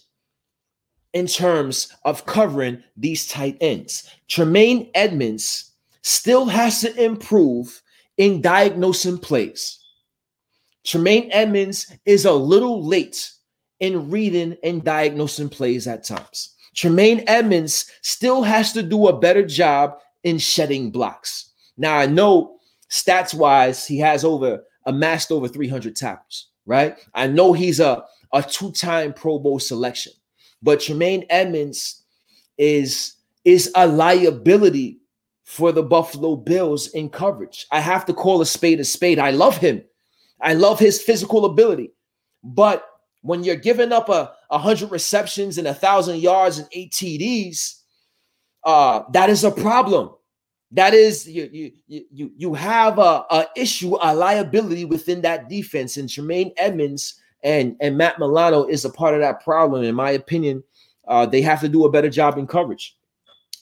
in terms of covering these tight ends. Tremaine Edmunds still has to improve in diagnosing plays. Tremaine Edmunds is a little late in reading and diagnosing plays at times. Tremaine Edmunds still has to do a better job in shedding blocks. Now, I know stats wise, he has over amassed over 300 tackles, right? I know he's a, a two time Pro Bowl selection, but Tremaine Edmunds is, is a liability for the Buffalo Bills in coverage. I have to call a spade a spade. I love him. I love his physical ability. But when you're giving up a, a hundred receptions and a thousand yards and eight TDs, uh, that is a problem. That is you you you you have a, a issue, a liability within that defense, and Tremaine Edmunds and and Matt Milano is a part of that problem. In my opinion, uh, they have to do a better job in coverage.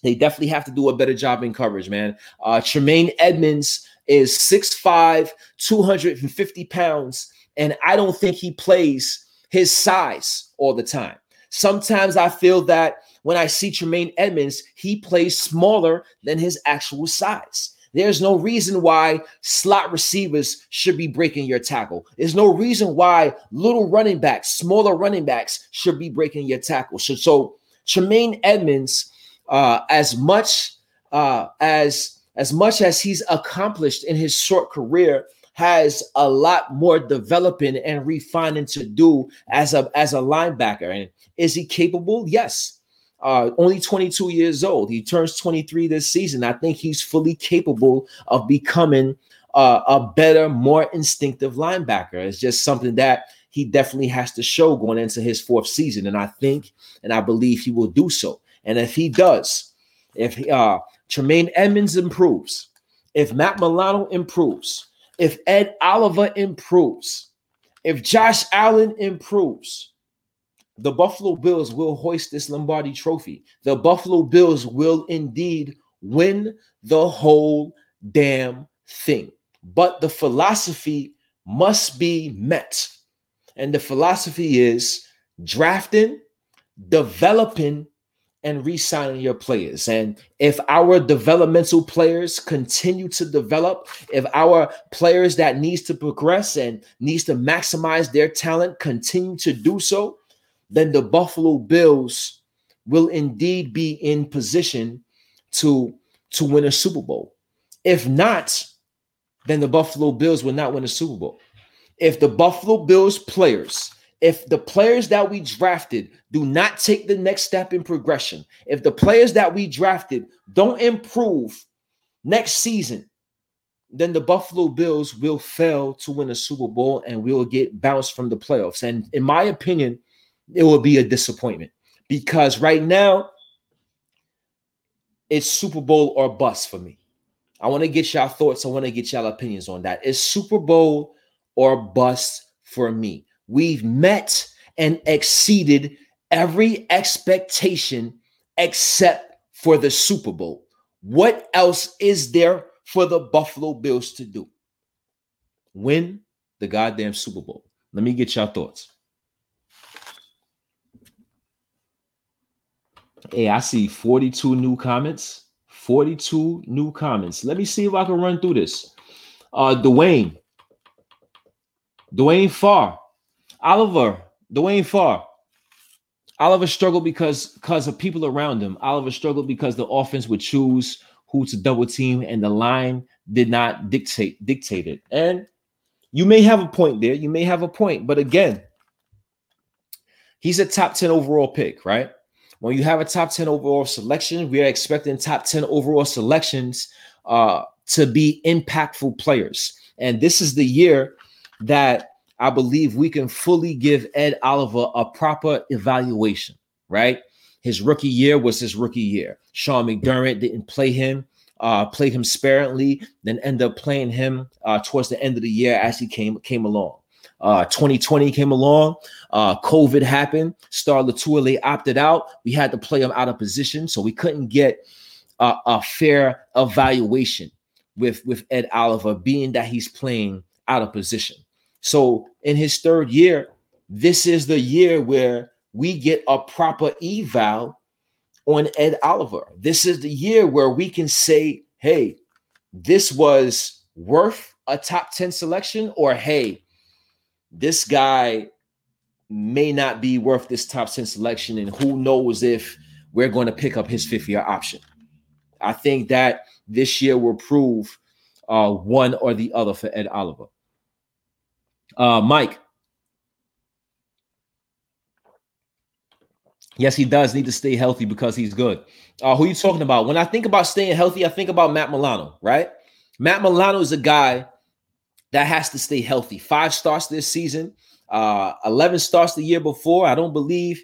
They definitely have to do a better job in coverage, man. Uh, Tremaine Edmunds is 6'5, 250 pounds, and I don't think he plays his size all the time. Sometimes I feel that when I see Tremaine Edmunds, he plays smaller than his actual size. There's no reason why slot receivers should be breaking your tackle. There's no reason why little running backs, smaller running backs, should be breaking your tackle. So, so Tremaine Edmunds, uh, as much uh, as as much as he's accomplished in his short career, has a lot more developing and refining to do as a as a linebacker. And is he capable? Yes. Uh, only 22 years old. He turns 23 this season. I think he's fully capable of becoming uh, a better, more instinctive linebacker. It's just something that he definitely has to show going into his fourth season. And I think and I believe he will do so. And if he does, if uh, Tremaine Edmunds improves, if Matt Milano improves, if Ed Oliver improves, if Josh Allen improves, the Buffalo Bills will hoist this Lombardi trophy. The Buffalo Bills will indeed win the whole damn thing. But the philosophy must be met. And the philosophy is drafting, developing, and re-signing your players. And if our developmental players continue to develop, if our players that needs to progress and needs to maximize their talent continue to do so, then the Buffalo Bills will indeed be in position to to win a Super Bowl. If not, then the Buffalo Bills will not win a Super Bowl. If the Buffalo Bills players, if the players that we drafted do not take the next step in progression, if the players that we drafted don't improve next season, then the Buffalo Bills will fail to win a Super Bowl and we'll get bounced from the playoffs. And in my opinion, it will be a disappointment because right now it's Super Bowl or bust for me. I want to get y'all thoughts. I want to get y'all opinions on that. It's Super Bowl or bust for me. We've met and exceeded every expectation except for the Super Bowl. What else is there for the Buffalo Bills to do? Win the goddamn Super Bowl. Let me get y'all thoughts. Hey, I see 42 new comments. 42 new comments. Let me see if I can run through this. Uh Dwayne. Dwayne Farr. Oliver. Dwayne Farr. Oliver struggled because because of people around him. Oliver struggled because the offense would choose who to double team and the line did not dictate dictate it. And you may have a point there. You may have a point, but again, he's a top 10 overall pick, right? When you have a top 10 overall selection, we are expecting top 10 overall selections uh, to be impactful players. And this is the year that I believe we can fully give Ed Oliver a proper evaluation, right? His rookie year was his rookie year. Sean McDermott didn't play him, uh, played him sparingly, then end up playing him uh, towards the end of the year as he came came along. Uh, 2020 came along. Uh, COVID happened. Star Lotulelei opted out. We had to play him out of position, so we couldn't get a, a fair evaluation with with Ed Oliver, being that he's playing out of position. So in his third year, this is the year where we get a proper eval on Ed Oliver. This is the year where we can say, hey, this was worth a top 10 selection, or hey, this guy may not be worth this top 10 selection, and who knows if we're going to pick up his fifth year option. I think that this year will prove uh, one or the other for Ed Oliver. Uh, Mike. Yes, he does need to stay healthy because he's good. Uh, who are you talking about? When I think about staying healthy, I think about Matt Milano, right? Matt Milano is a guy that has to stay healthy. Five starts this season, uh, 11 starts the year before. I don't believe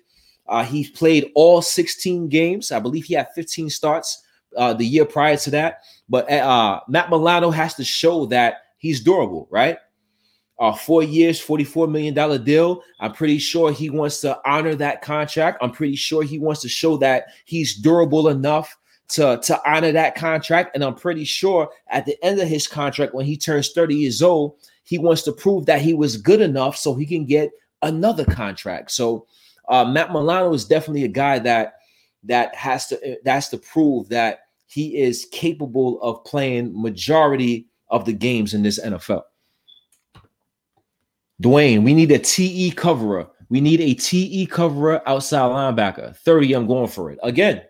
uh, he played all 16 games. I believe he had 15 starts uh, the year prior to that. But uh, Matt Milano has to show that he's durable, right? Uh, four years, $44 million deal. I'm pretty sure he wants to honor that contract. I'm pretty sure he wants to show that he's durable enough to, to honor that contract. And I'm pretty sure at the end of his contract, when he turns 30 years old, he wants to prove that he was good enough so he can get another contract. So uh, Matt Milano is definitely a guy that that has to that has to prove that he is capable of playing majority of the games in this NFL. Dwayne, we need a TE coverer. We need a TE coverer outside linebacker. 30, I'm going for it. Again,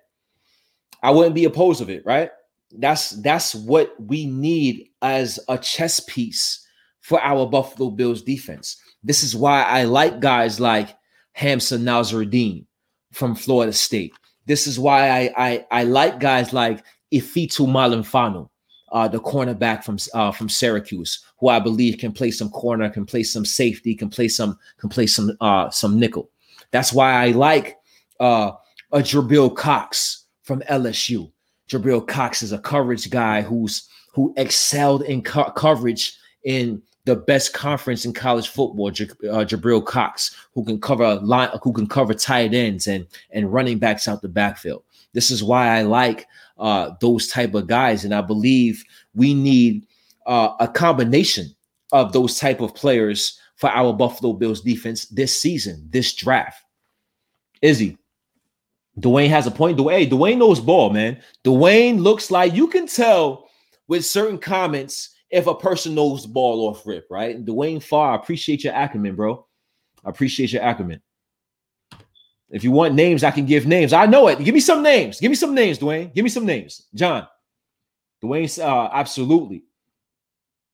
I wouldn't be opposed of it, right? That's that's what we need as a chess piece for our Buffalo Bills defense. This is why I like guys like Hamsah Nasirildeen from Florida State. This is why I I, I like guys like Ifeatu Melifonwu, uh, the cornerback from uh, from Syracuse, who I believe can play some corner, can play some safety, can play some can play some uh, some nickel. That's why I like uh, a Jabril Cox from LSU. Jabril Cox is a coverage guy who's who excelled in co- coverage in the best conference in college football, J- uh, Jabril Cox, who can cover line, who can cover tight ends and and running backs out the backfield. This is why I like uh, those type of guys, and I believe we need uh, a combination of those type of players for our Buffalo Bills defense this season, this draft. Izzy, Dwayne has a point. Dwayne, Dwayne knows ball, man. Dwayne looks like you can tell with certain comments if a person knows ball off rip, right? Dwayne Farr, I appreciate your acumen, bro. I appreciate your acumen. If you want names, I can give names. I know it. Give me some names. Give me some names, Dwayne. Give me some names. John. Dwayne, uh, absolutely.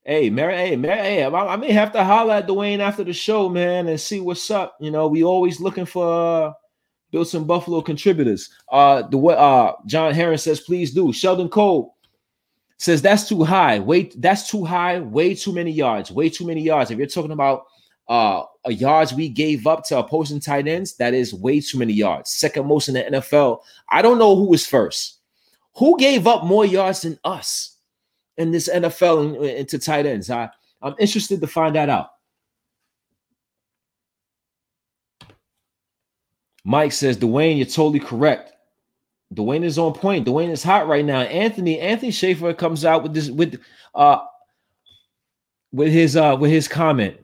Hey, Mary, hey, Mary, hey, I, I, may have to holler at Dwayne after the show, man, and see what's up. You know, we always looking for uh, build some Buffalo contributors. Uh, the way uh, John Heron says, please do. Sheldon Cole, says that's too high. Wait, that's too high. Way too many yards. Way too many yards. If you're talking about uh yards we gave up to opposing tight ends, that is way too many yards. Second most in the NFL. I don't know who was first. Who gave up more yards than us in this NFL into tight ends? I, I'm interested to find that out. Mike says, Dwayne, you're totally correct. Dwayne is on point. Dwayne is hot right now. Anthony Anthony Schaefer comes out with this with uh with his uh with his comment.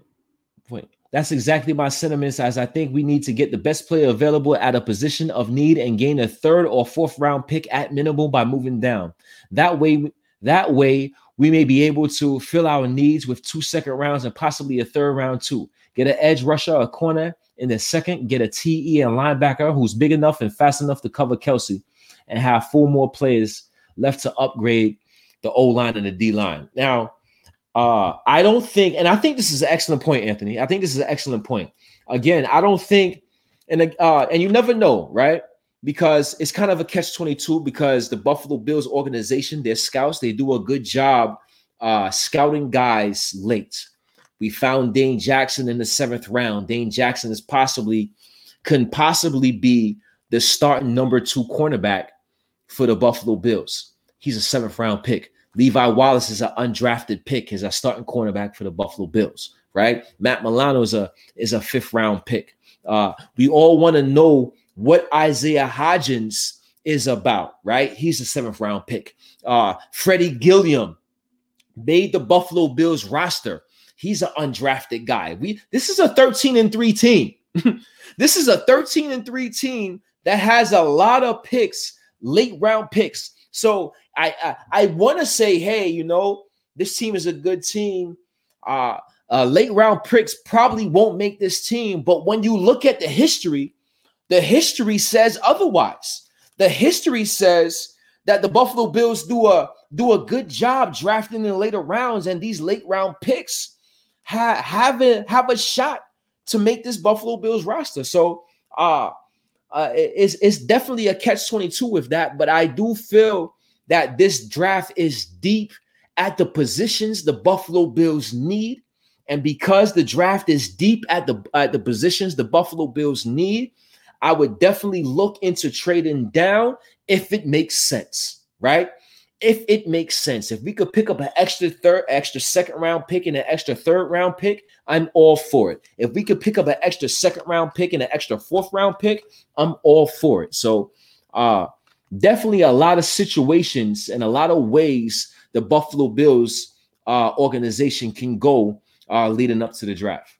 Wait, that's exactly my sentiments as I think we need to get the best player available at a position of need and gain a third or fourth round pick at minimum by moving down. That way that way we may be able to fill our needs with two second rounds and possibly a third round too. Get an edge rusher, a corner in the second, get a TE and linebacker who's big enough and fast enough to cover Kelce and have four more players left to upgrade the O line and the D line. Now, uh, I don't think, and I think this is an excellent point, Anthony. I think this is an excellent point. Again, I don't think, and uh, and you never know, right? Because it's kind of a catch twenty two. Because the Buffalo Bills organization, their scouts, they do a good job uh, scouting guys late. We found Dane Jackson in the seventh round. Dane Jackson is possibly can possibly be the starting number two cornerback for the Buffalo Bills. He's a seventh round pick. Levi Wallace is an undrafted pick, He's a starting cornerback for the Buffalo Bills, right? Matt Milano is a is a fifth round pick. Uh, we all want to know what Isaiah Hodgins is about, right? He's a seventh round pick. Uh, Freddie Gilliam made the Buffalo Bills roster. He's an undrafted guy. We this is a 13 and 3 team. this is a 13 and 3 team that has a lot of picks, late round picks. So I I, I want to say, hey, you know, this team is a good team. Uh, uh, late round picks probably won't make this team, but when you look at the history, the history says otherwise. The history says that the Buffalo Bills do a do a good job drafting in later rounds, and these late round picks have have a, have a shot to make this Buffalo Bills roster. So, uh, uh, it's, it's definitely a catch 22 with that, but I do feel that this draft is deep at the positions the Buffalo Bills need. And because the draft is deep at the at the positions the Buffalo Bills need, I would definitely look into trading down if it makes sense, right? If it makes sense, if we could pick up an extra third, extra second round pick and an extra third round pick, I'm all for it. If we could pick up an extra second round pick and an extra fourth round pick, I'm all for it. So, uh, definitely a lot of situations and a lot of ways the Buffalo Bills uh, organization can go uh, leading up to the draft.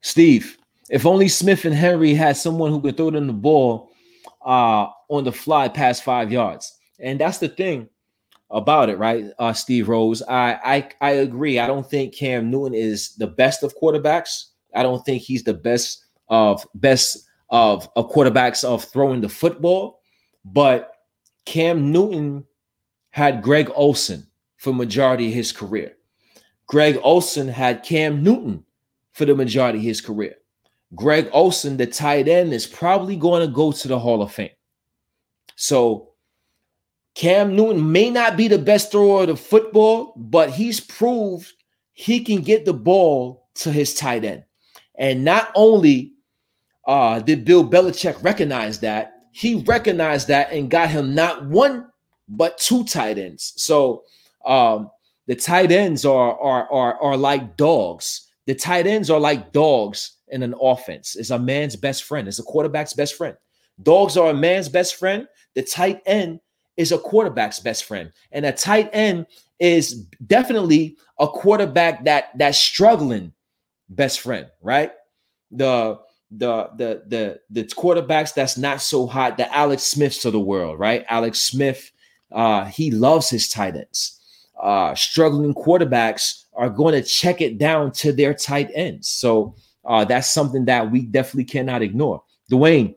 Steve, if only Smith and Henry had someone who could throw them the ball uh, on the fly past five yards. And that's the thing about it, right? Uh, Steve Rose. I, I I agree. I don't think Cam Newton is the best of quarterbacks. I don't think he's the best of best of, of quarterbacks of throwing the football. But Cam Newton had Greg Olsen for majority of his career. Greg Olsen had Cam Newton for the majority of his career. Greg Olsen, the tight end, is probably going to go to the Hall of Fame. So Cam Newton may not be the best thrower of the football, but he's proved he can get the ball to his tight end. And not only uh, did Bill Belichick recognize that, he recognized that and got him not one but two tight ends. So um, the tight ends are are are are like dogs. The tight ends are like dogs in an offense. It's a man's best friend. It's a quarterback's best friend. Dogs are a man's best friend. The tight end is a quarterback's best friend, and a tight end is definitely a quarterback that that's struggling best friend. Right? The the the the the quarterbacks that's not so hot, the Alex Smiths of the world, right? Alex Smith, uh, he loves his tight ends. Uh, struggling quarterbacks are going to check it down to their tight ends. So uh, that's something that we definitely cannot ignore. Dwayne,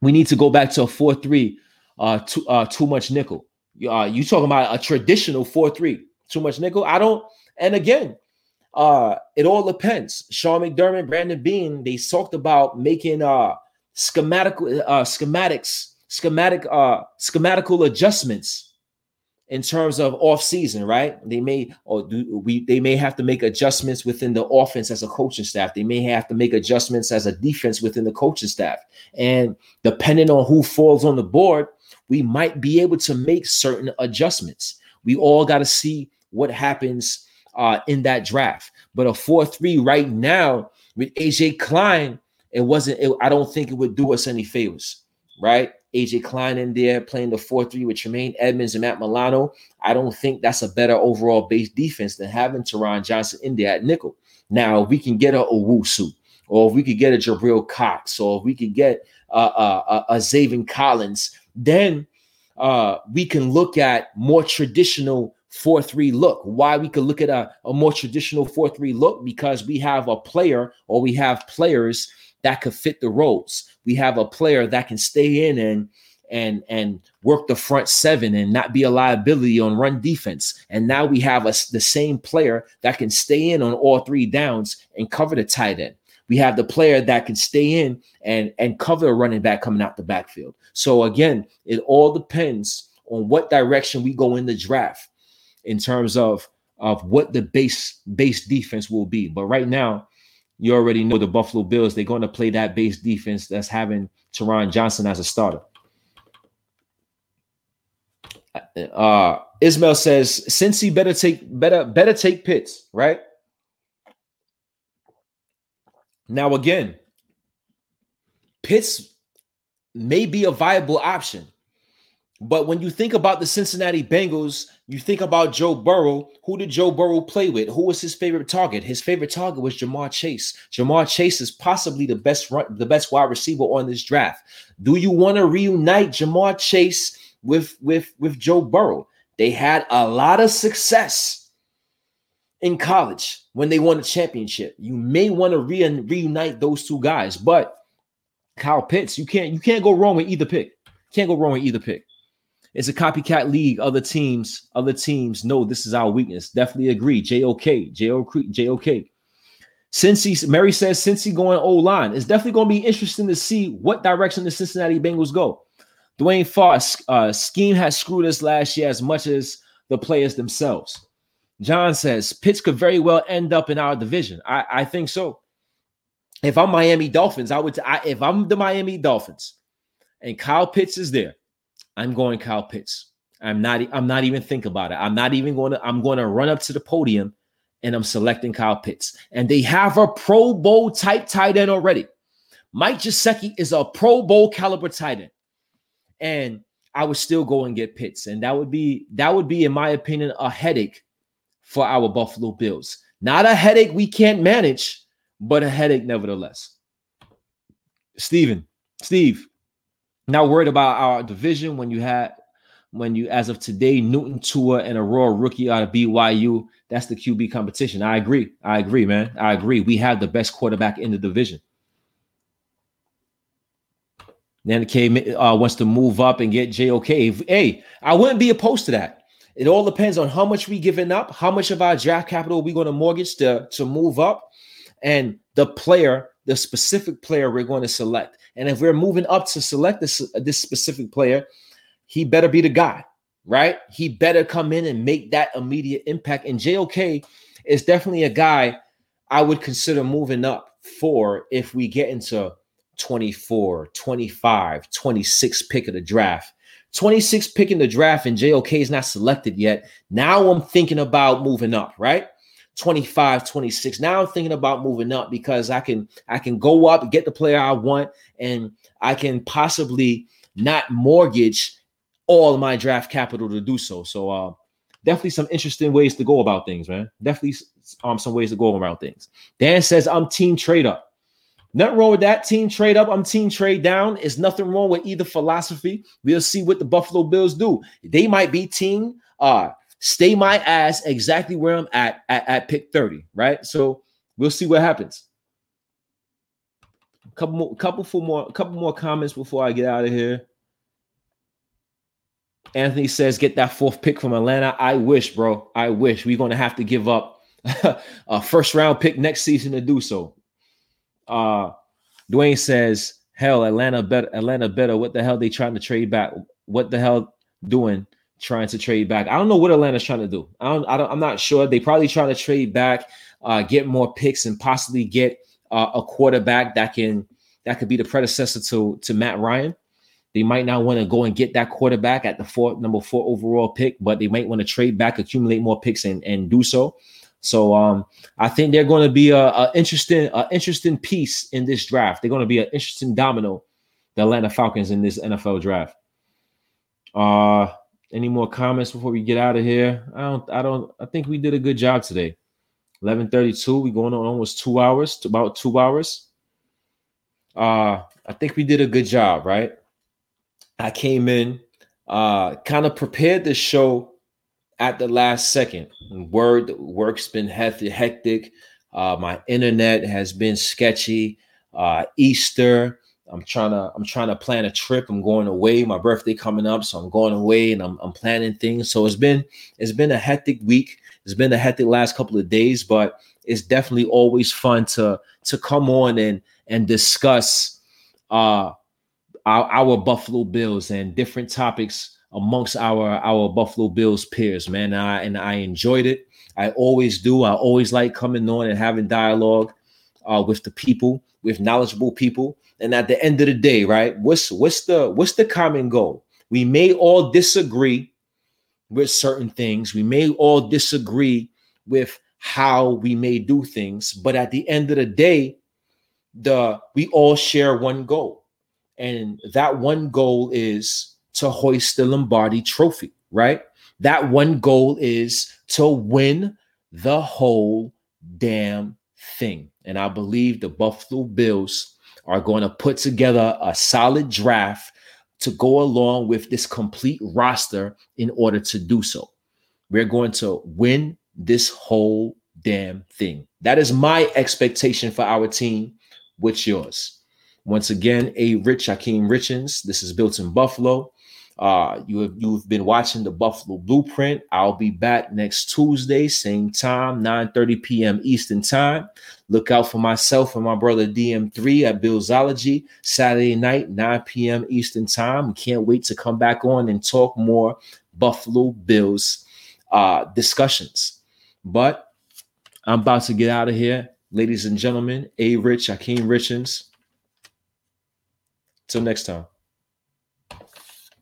we need to go back to a 4-3, uh, too, uh, too much nickel. Uh, you talking about a traditional 4-3, too much nickel? I don't, and again, uh, it all depends. Sean McDermott, Brandon Beane, they talked about making uh schematic uh schematics, schematic uh schematical adjustments in terms of off season, right? They may or do we they may have to make adjustments within the offense as a coaching staff. They may have to make adjustments as a defense within the coaching staff. And depending on who falls on the board, we might be able to make certain adjustments. We all got to see what happens uh, in that draft. But a 4-3 right now with AJ Klein, it wasn't, it, I don't think it would do us any favors, right? AJ Klein in there playing the 4-3 with Tremaine Edmunds and Matt Milano. I don't think that's a better overall base defense than having Taron Johnson in there at nickel. Now, we can get a Owusu, or if we could get a Jabril Cox, or if we could get uh, uh, a Zaven Collins, then uh, we can look at more traditional 4-3 look. Why we could look at a, a more traditional 4-3 look because we have a player or we have players that could fit the roles. We have a player that can stay in and and and work the front seven and not be a liability on run defense. And now we have a, the same player that can stay in on all three downs and cover the tight end. We have the player that can stay in and and cover a running back coming out the backfield. So again, it all depends on what direction we go in the draft in terms of of what the base base defense will be. But right now, you already know the Buffalo Bills, they're going to play that base defense that's having Taron Johnson as a starter. Uh Ismail says since he better take better better take Pitts, right? Now again, Pitts may be a viable option. But when you think about the Cincinnati Bengals, you think about Joe Burrow. Who did Joe Burrow play with? Who was his favorite target? His favorite target was Ja'Marr Chase. Ja'Marr Chase is possibly the best run, the best wide receiver on this draft. Do you want to reunite Ja'Marr Chase with with with Joe Burrow? They had a lot of success in college when they won a championship. You may want to re- reunite those two guys, but Kyle Pitts, you can't you can't go wrong with either pick. Can't go wrong with either pick. It's a copycat league. Other teams, other teams know this is our weakness. Definitely agree. JOK, JOK, JOK. Since he, Mary says, since he going O line, it's definitely going to be interesting to see what direction the Cincinnati Bengals go. Dwayne Foss, uh, scheme has screwed us last year as much as the players themselves. John says Pitts could very well end up in our division. I, I think so. If I'm Miami Dolphins, I would. I, if I'm the Miami Dolphins, and Kyle Pitts is there, I'm going Kyle Pitts. I'm not. I'm not even thinking about it. I'm not even going to. I'm going to run up to the podium, and I'm selecting Kyle Pitts. And they have a Pro Bowl type tight end already. Mike Gesicki is a Pro Bowl caliber tight end, and I would still go and get Pitts, and that would be that would be, in my opinion, a headache for our Buffalo Bills. Not a headache we can't manage, but a headache nevertheless. Steven, Steve, not worried about our division when you had when you as of today, Newton Tua and Aurora rookie out of BYU. That's the QB competition. I agree. I agree, man. I agree. We have the best quarterback in the division. Then K uh, wants to move up and get JOK. Hey, I wouldn't be opposed to that. It all depends on how much we giving up, how much of our draft capital we're going to mortgage to, to move up, and the player, the specific player we're going to select. And if we're moving up to select this, this specific player, he better be the guy, right? He better come in and make that immediate impact. And JOK is definitely a guy I would consider moving up for if we get into 24, 25, 26 pick of the draft. 26 pick in the draft and JOK is not selected yet. Now I'm thinking about moving up, right? 25, 26. Now I'm thinking about moving up because I can I can go up, get the player I want, and I can possibly not mortgage all my draft capital to do so. So uh definitely some interesting ways to go about things, man. Definitely um some ways to go around things. Dan says I'm team trade up. Nothing wrong with that. Team trade up, I'm team trade down. Is nothing wrong with either philosophy. We'll see what the Buffalo Bills do. They might be team uh stay my ass exactly where I'm at at, at pick 30, right? So we'll see what happens. A couple more, couple for more, couple more comments before I get out of here. Anthony says, get that fourth pick from Atlanta. I wish, bro. I wish. We're going to have to give up a first round pick next season to do so. Uh, Dwayne says, hell, Atlanta better. Atlanta better. What the hell they trying to trade back? What the hell doing trying to trade back? I don't know what Atlanta's trying to do. I don't. I I'm not sure. They probably trying to trade back, uh, get more picks, and possibly get uh, a quarterback that can that could be the predecessor to to Matt Ryan. They might not want to go and get that quarterback at the four number four overall pick, but they might want to trade back, accumulate more picks, and and do so. So um, I think they're going to be a, a interesting, a interesting piece in this draft. They're going to be an interesting domino, the Atlanta Falcons in this NFL draft. Uh, any more comments before we get out of here? I don't, I don't, I think we did a good job today. 11:32. We going on almost two hours, to about two hours. Uh, I think we did a good job, right? I came in, uh, kind of prepared the show at the last second. Word work's been hectic. Uh, my internet has been sketchy. Uh, Easter, I'm trying to I'm trying to plan a trip. I'm going away. My birthday coming up, so I'm going away and I'm, I'm planning things. So it's been it's been a hectic week. It's been a hectic last couple of days, but it's definitely always fun to to come on and and discuss uh our, our Buffalo Bills and different topics amongst our our Buffalo Bills peers, man. And I, and I enjoyed it. I always do. I always like coming on and having dialogue uh, with the people, with knowledgeable people. And at the end of the day, right? What's what's the what's the common goal? We may all disagree with certain things. We may all disagree with how we may do things, but at the end of the day, the we all share one goal. And that one goal is to hoist the Lombardi trophy, right? That one goal is to win the whole damn thing. And I believe the Buffalo Bills are going to put together a solid draft to go along with this complete roster in order to do so. We're going to win this whole damn thing. That is my expectation for our team. What's yours? Once again, a Rich Hakeem Richens. This is built in Buffalo. Uh, you have you've been watching the Buffalo Blueprint. I'll be back next Tuesday, same time, 9 30 p.m. Eastern Time. Look out for myself and my brother DM3 at Billsology Saturday night, 9 p.m. Eastern Time. Can't wait to come back on and talk more Buffalo Bills uh, discussions. But I'm about to get out of here, ladies and gentlemen. A Rich, Hakeem Richens. Till next time.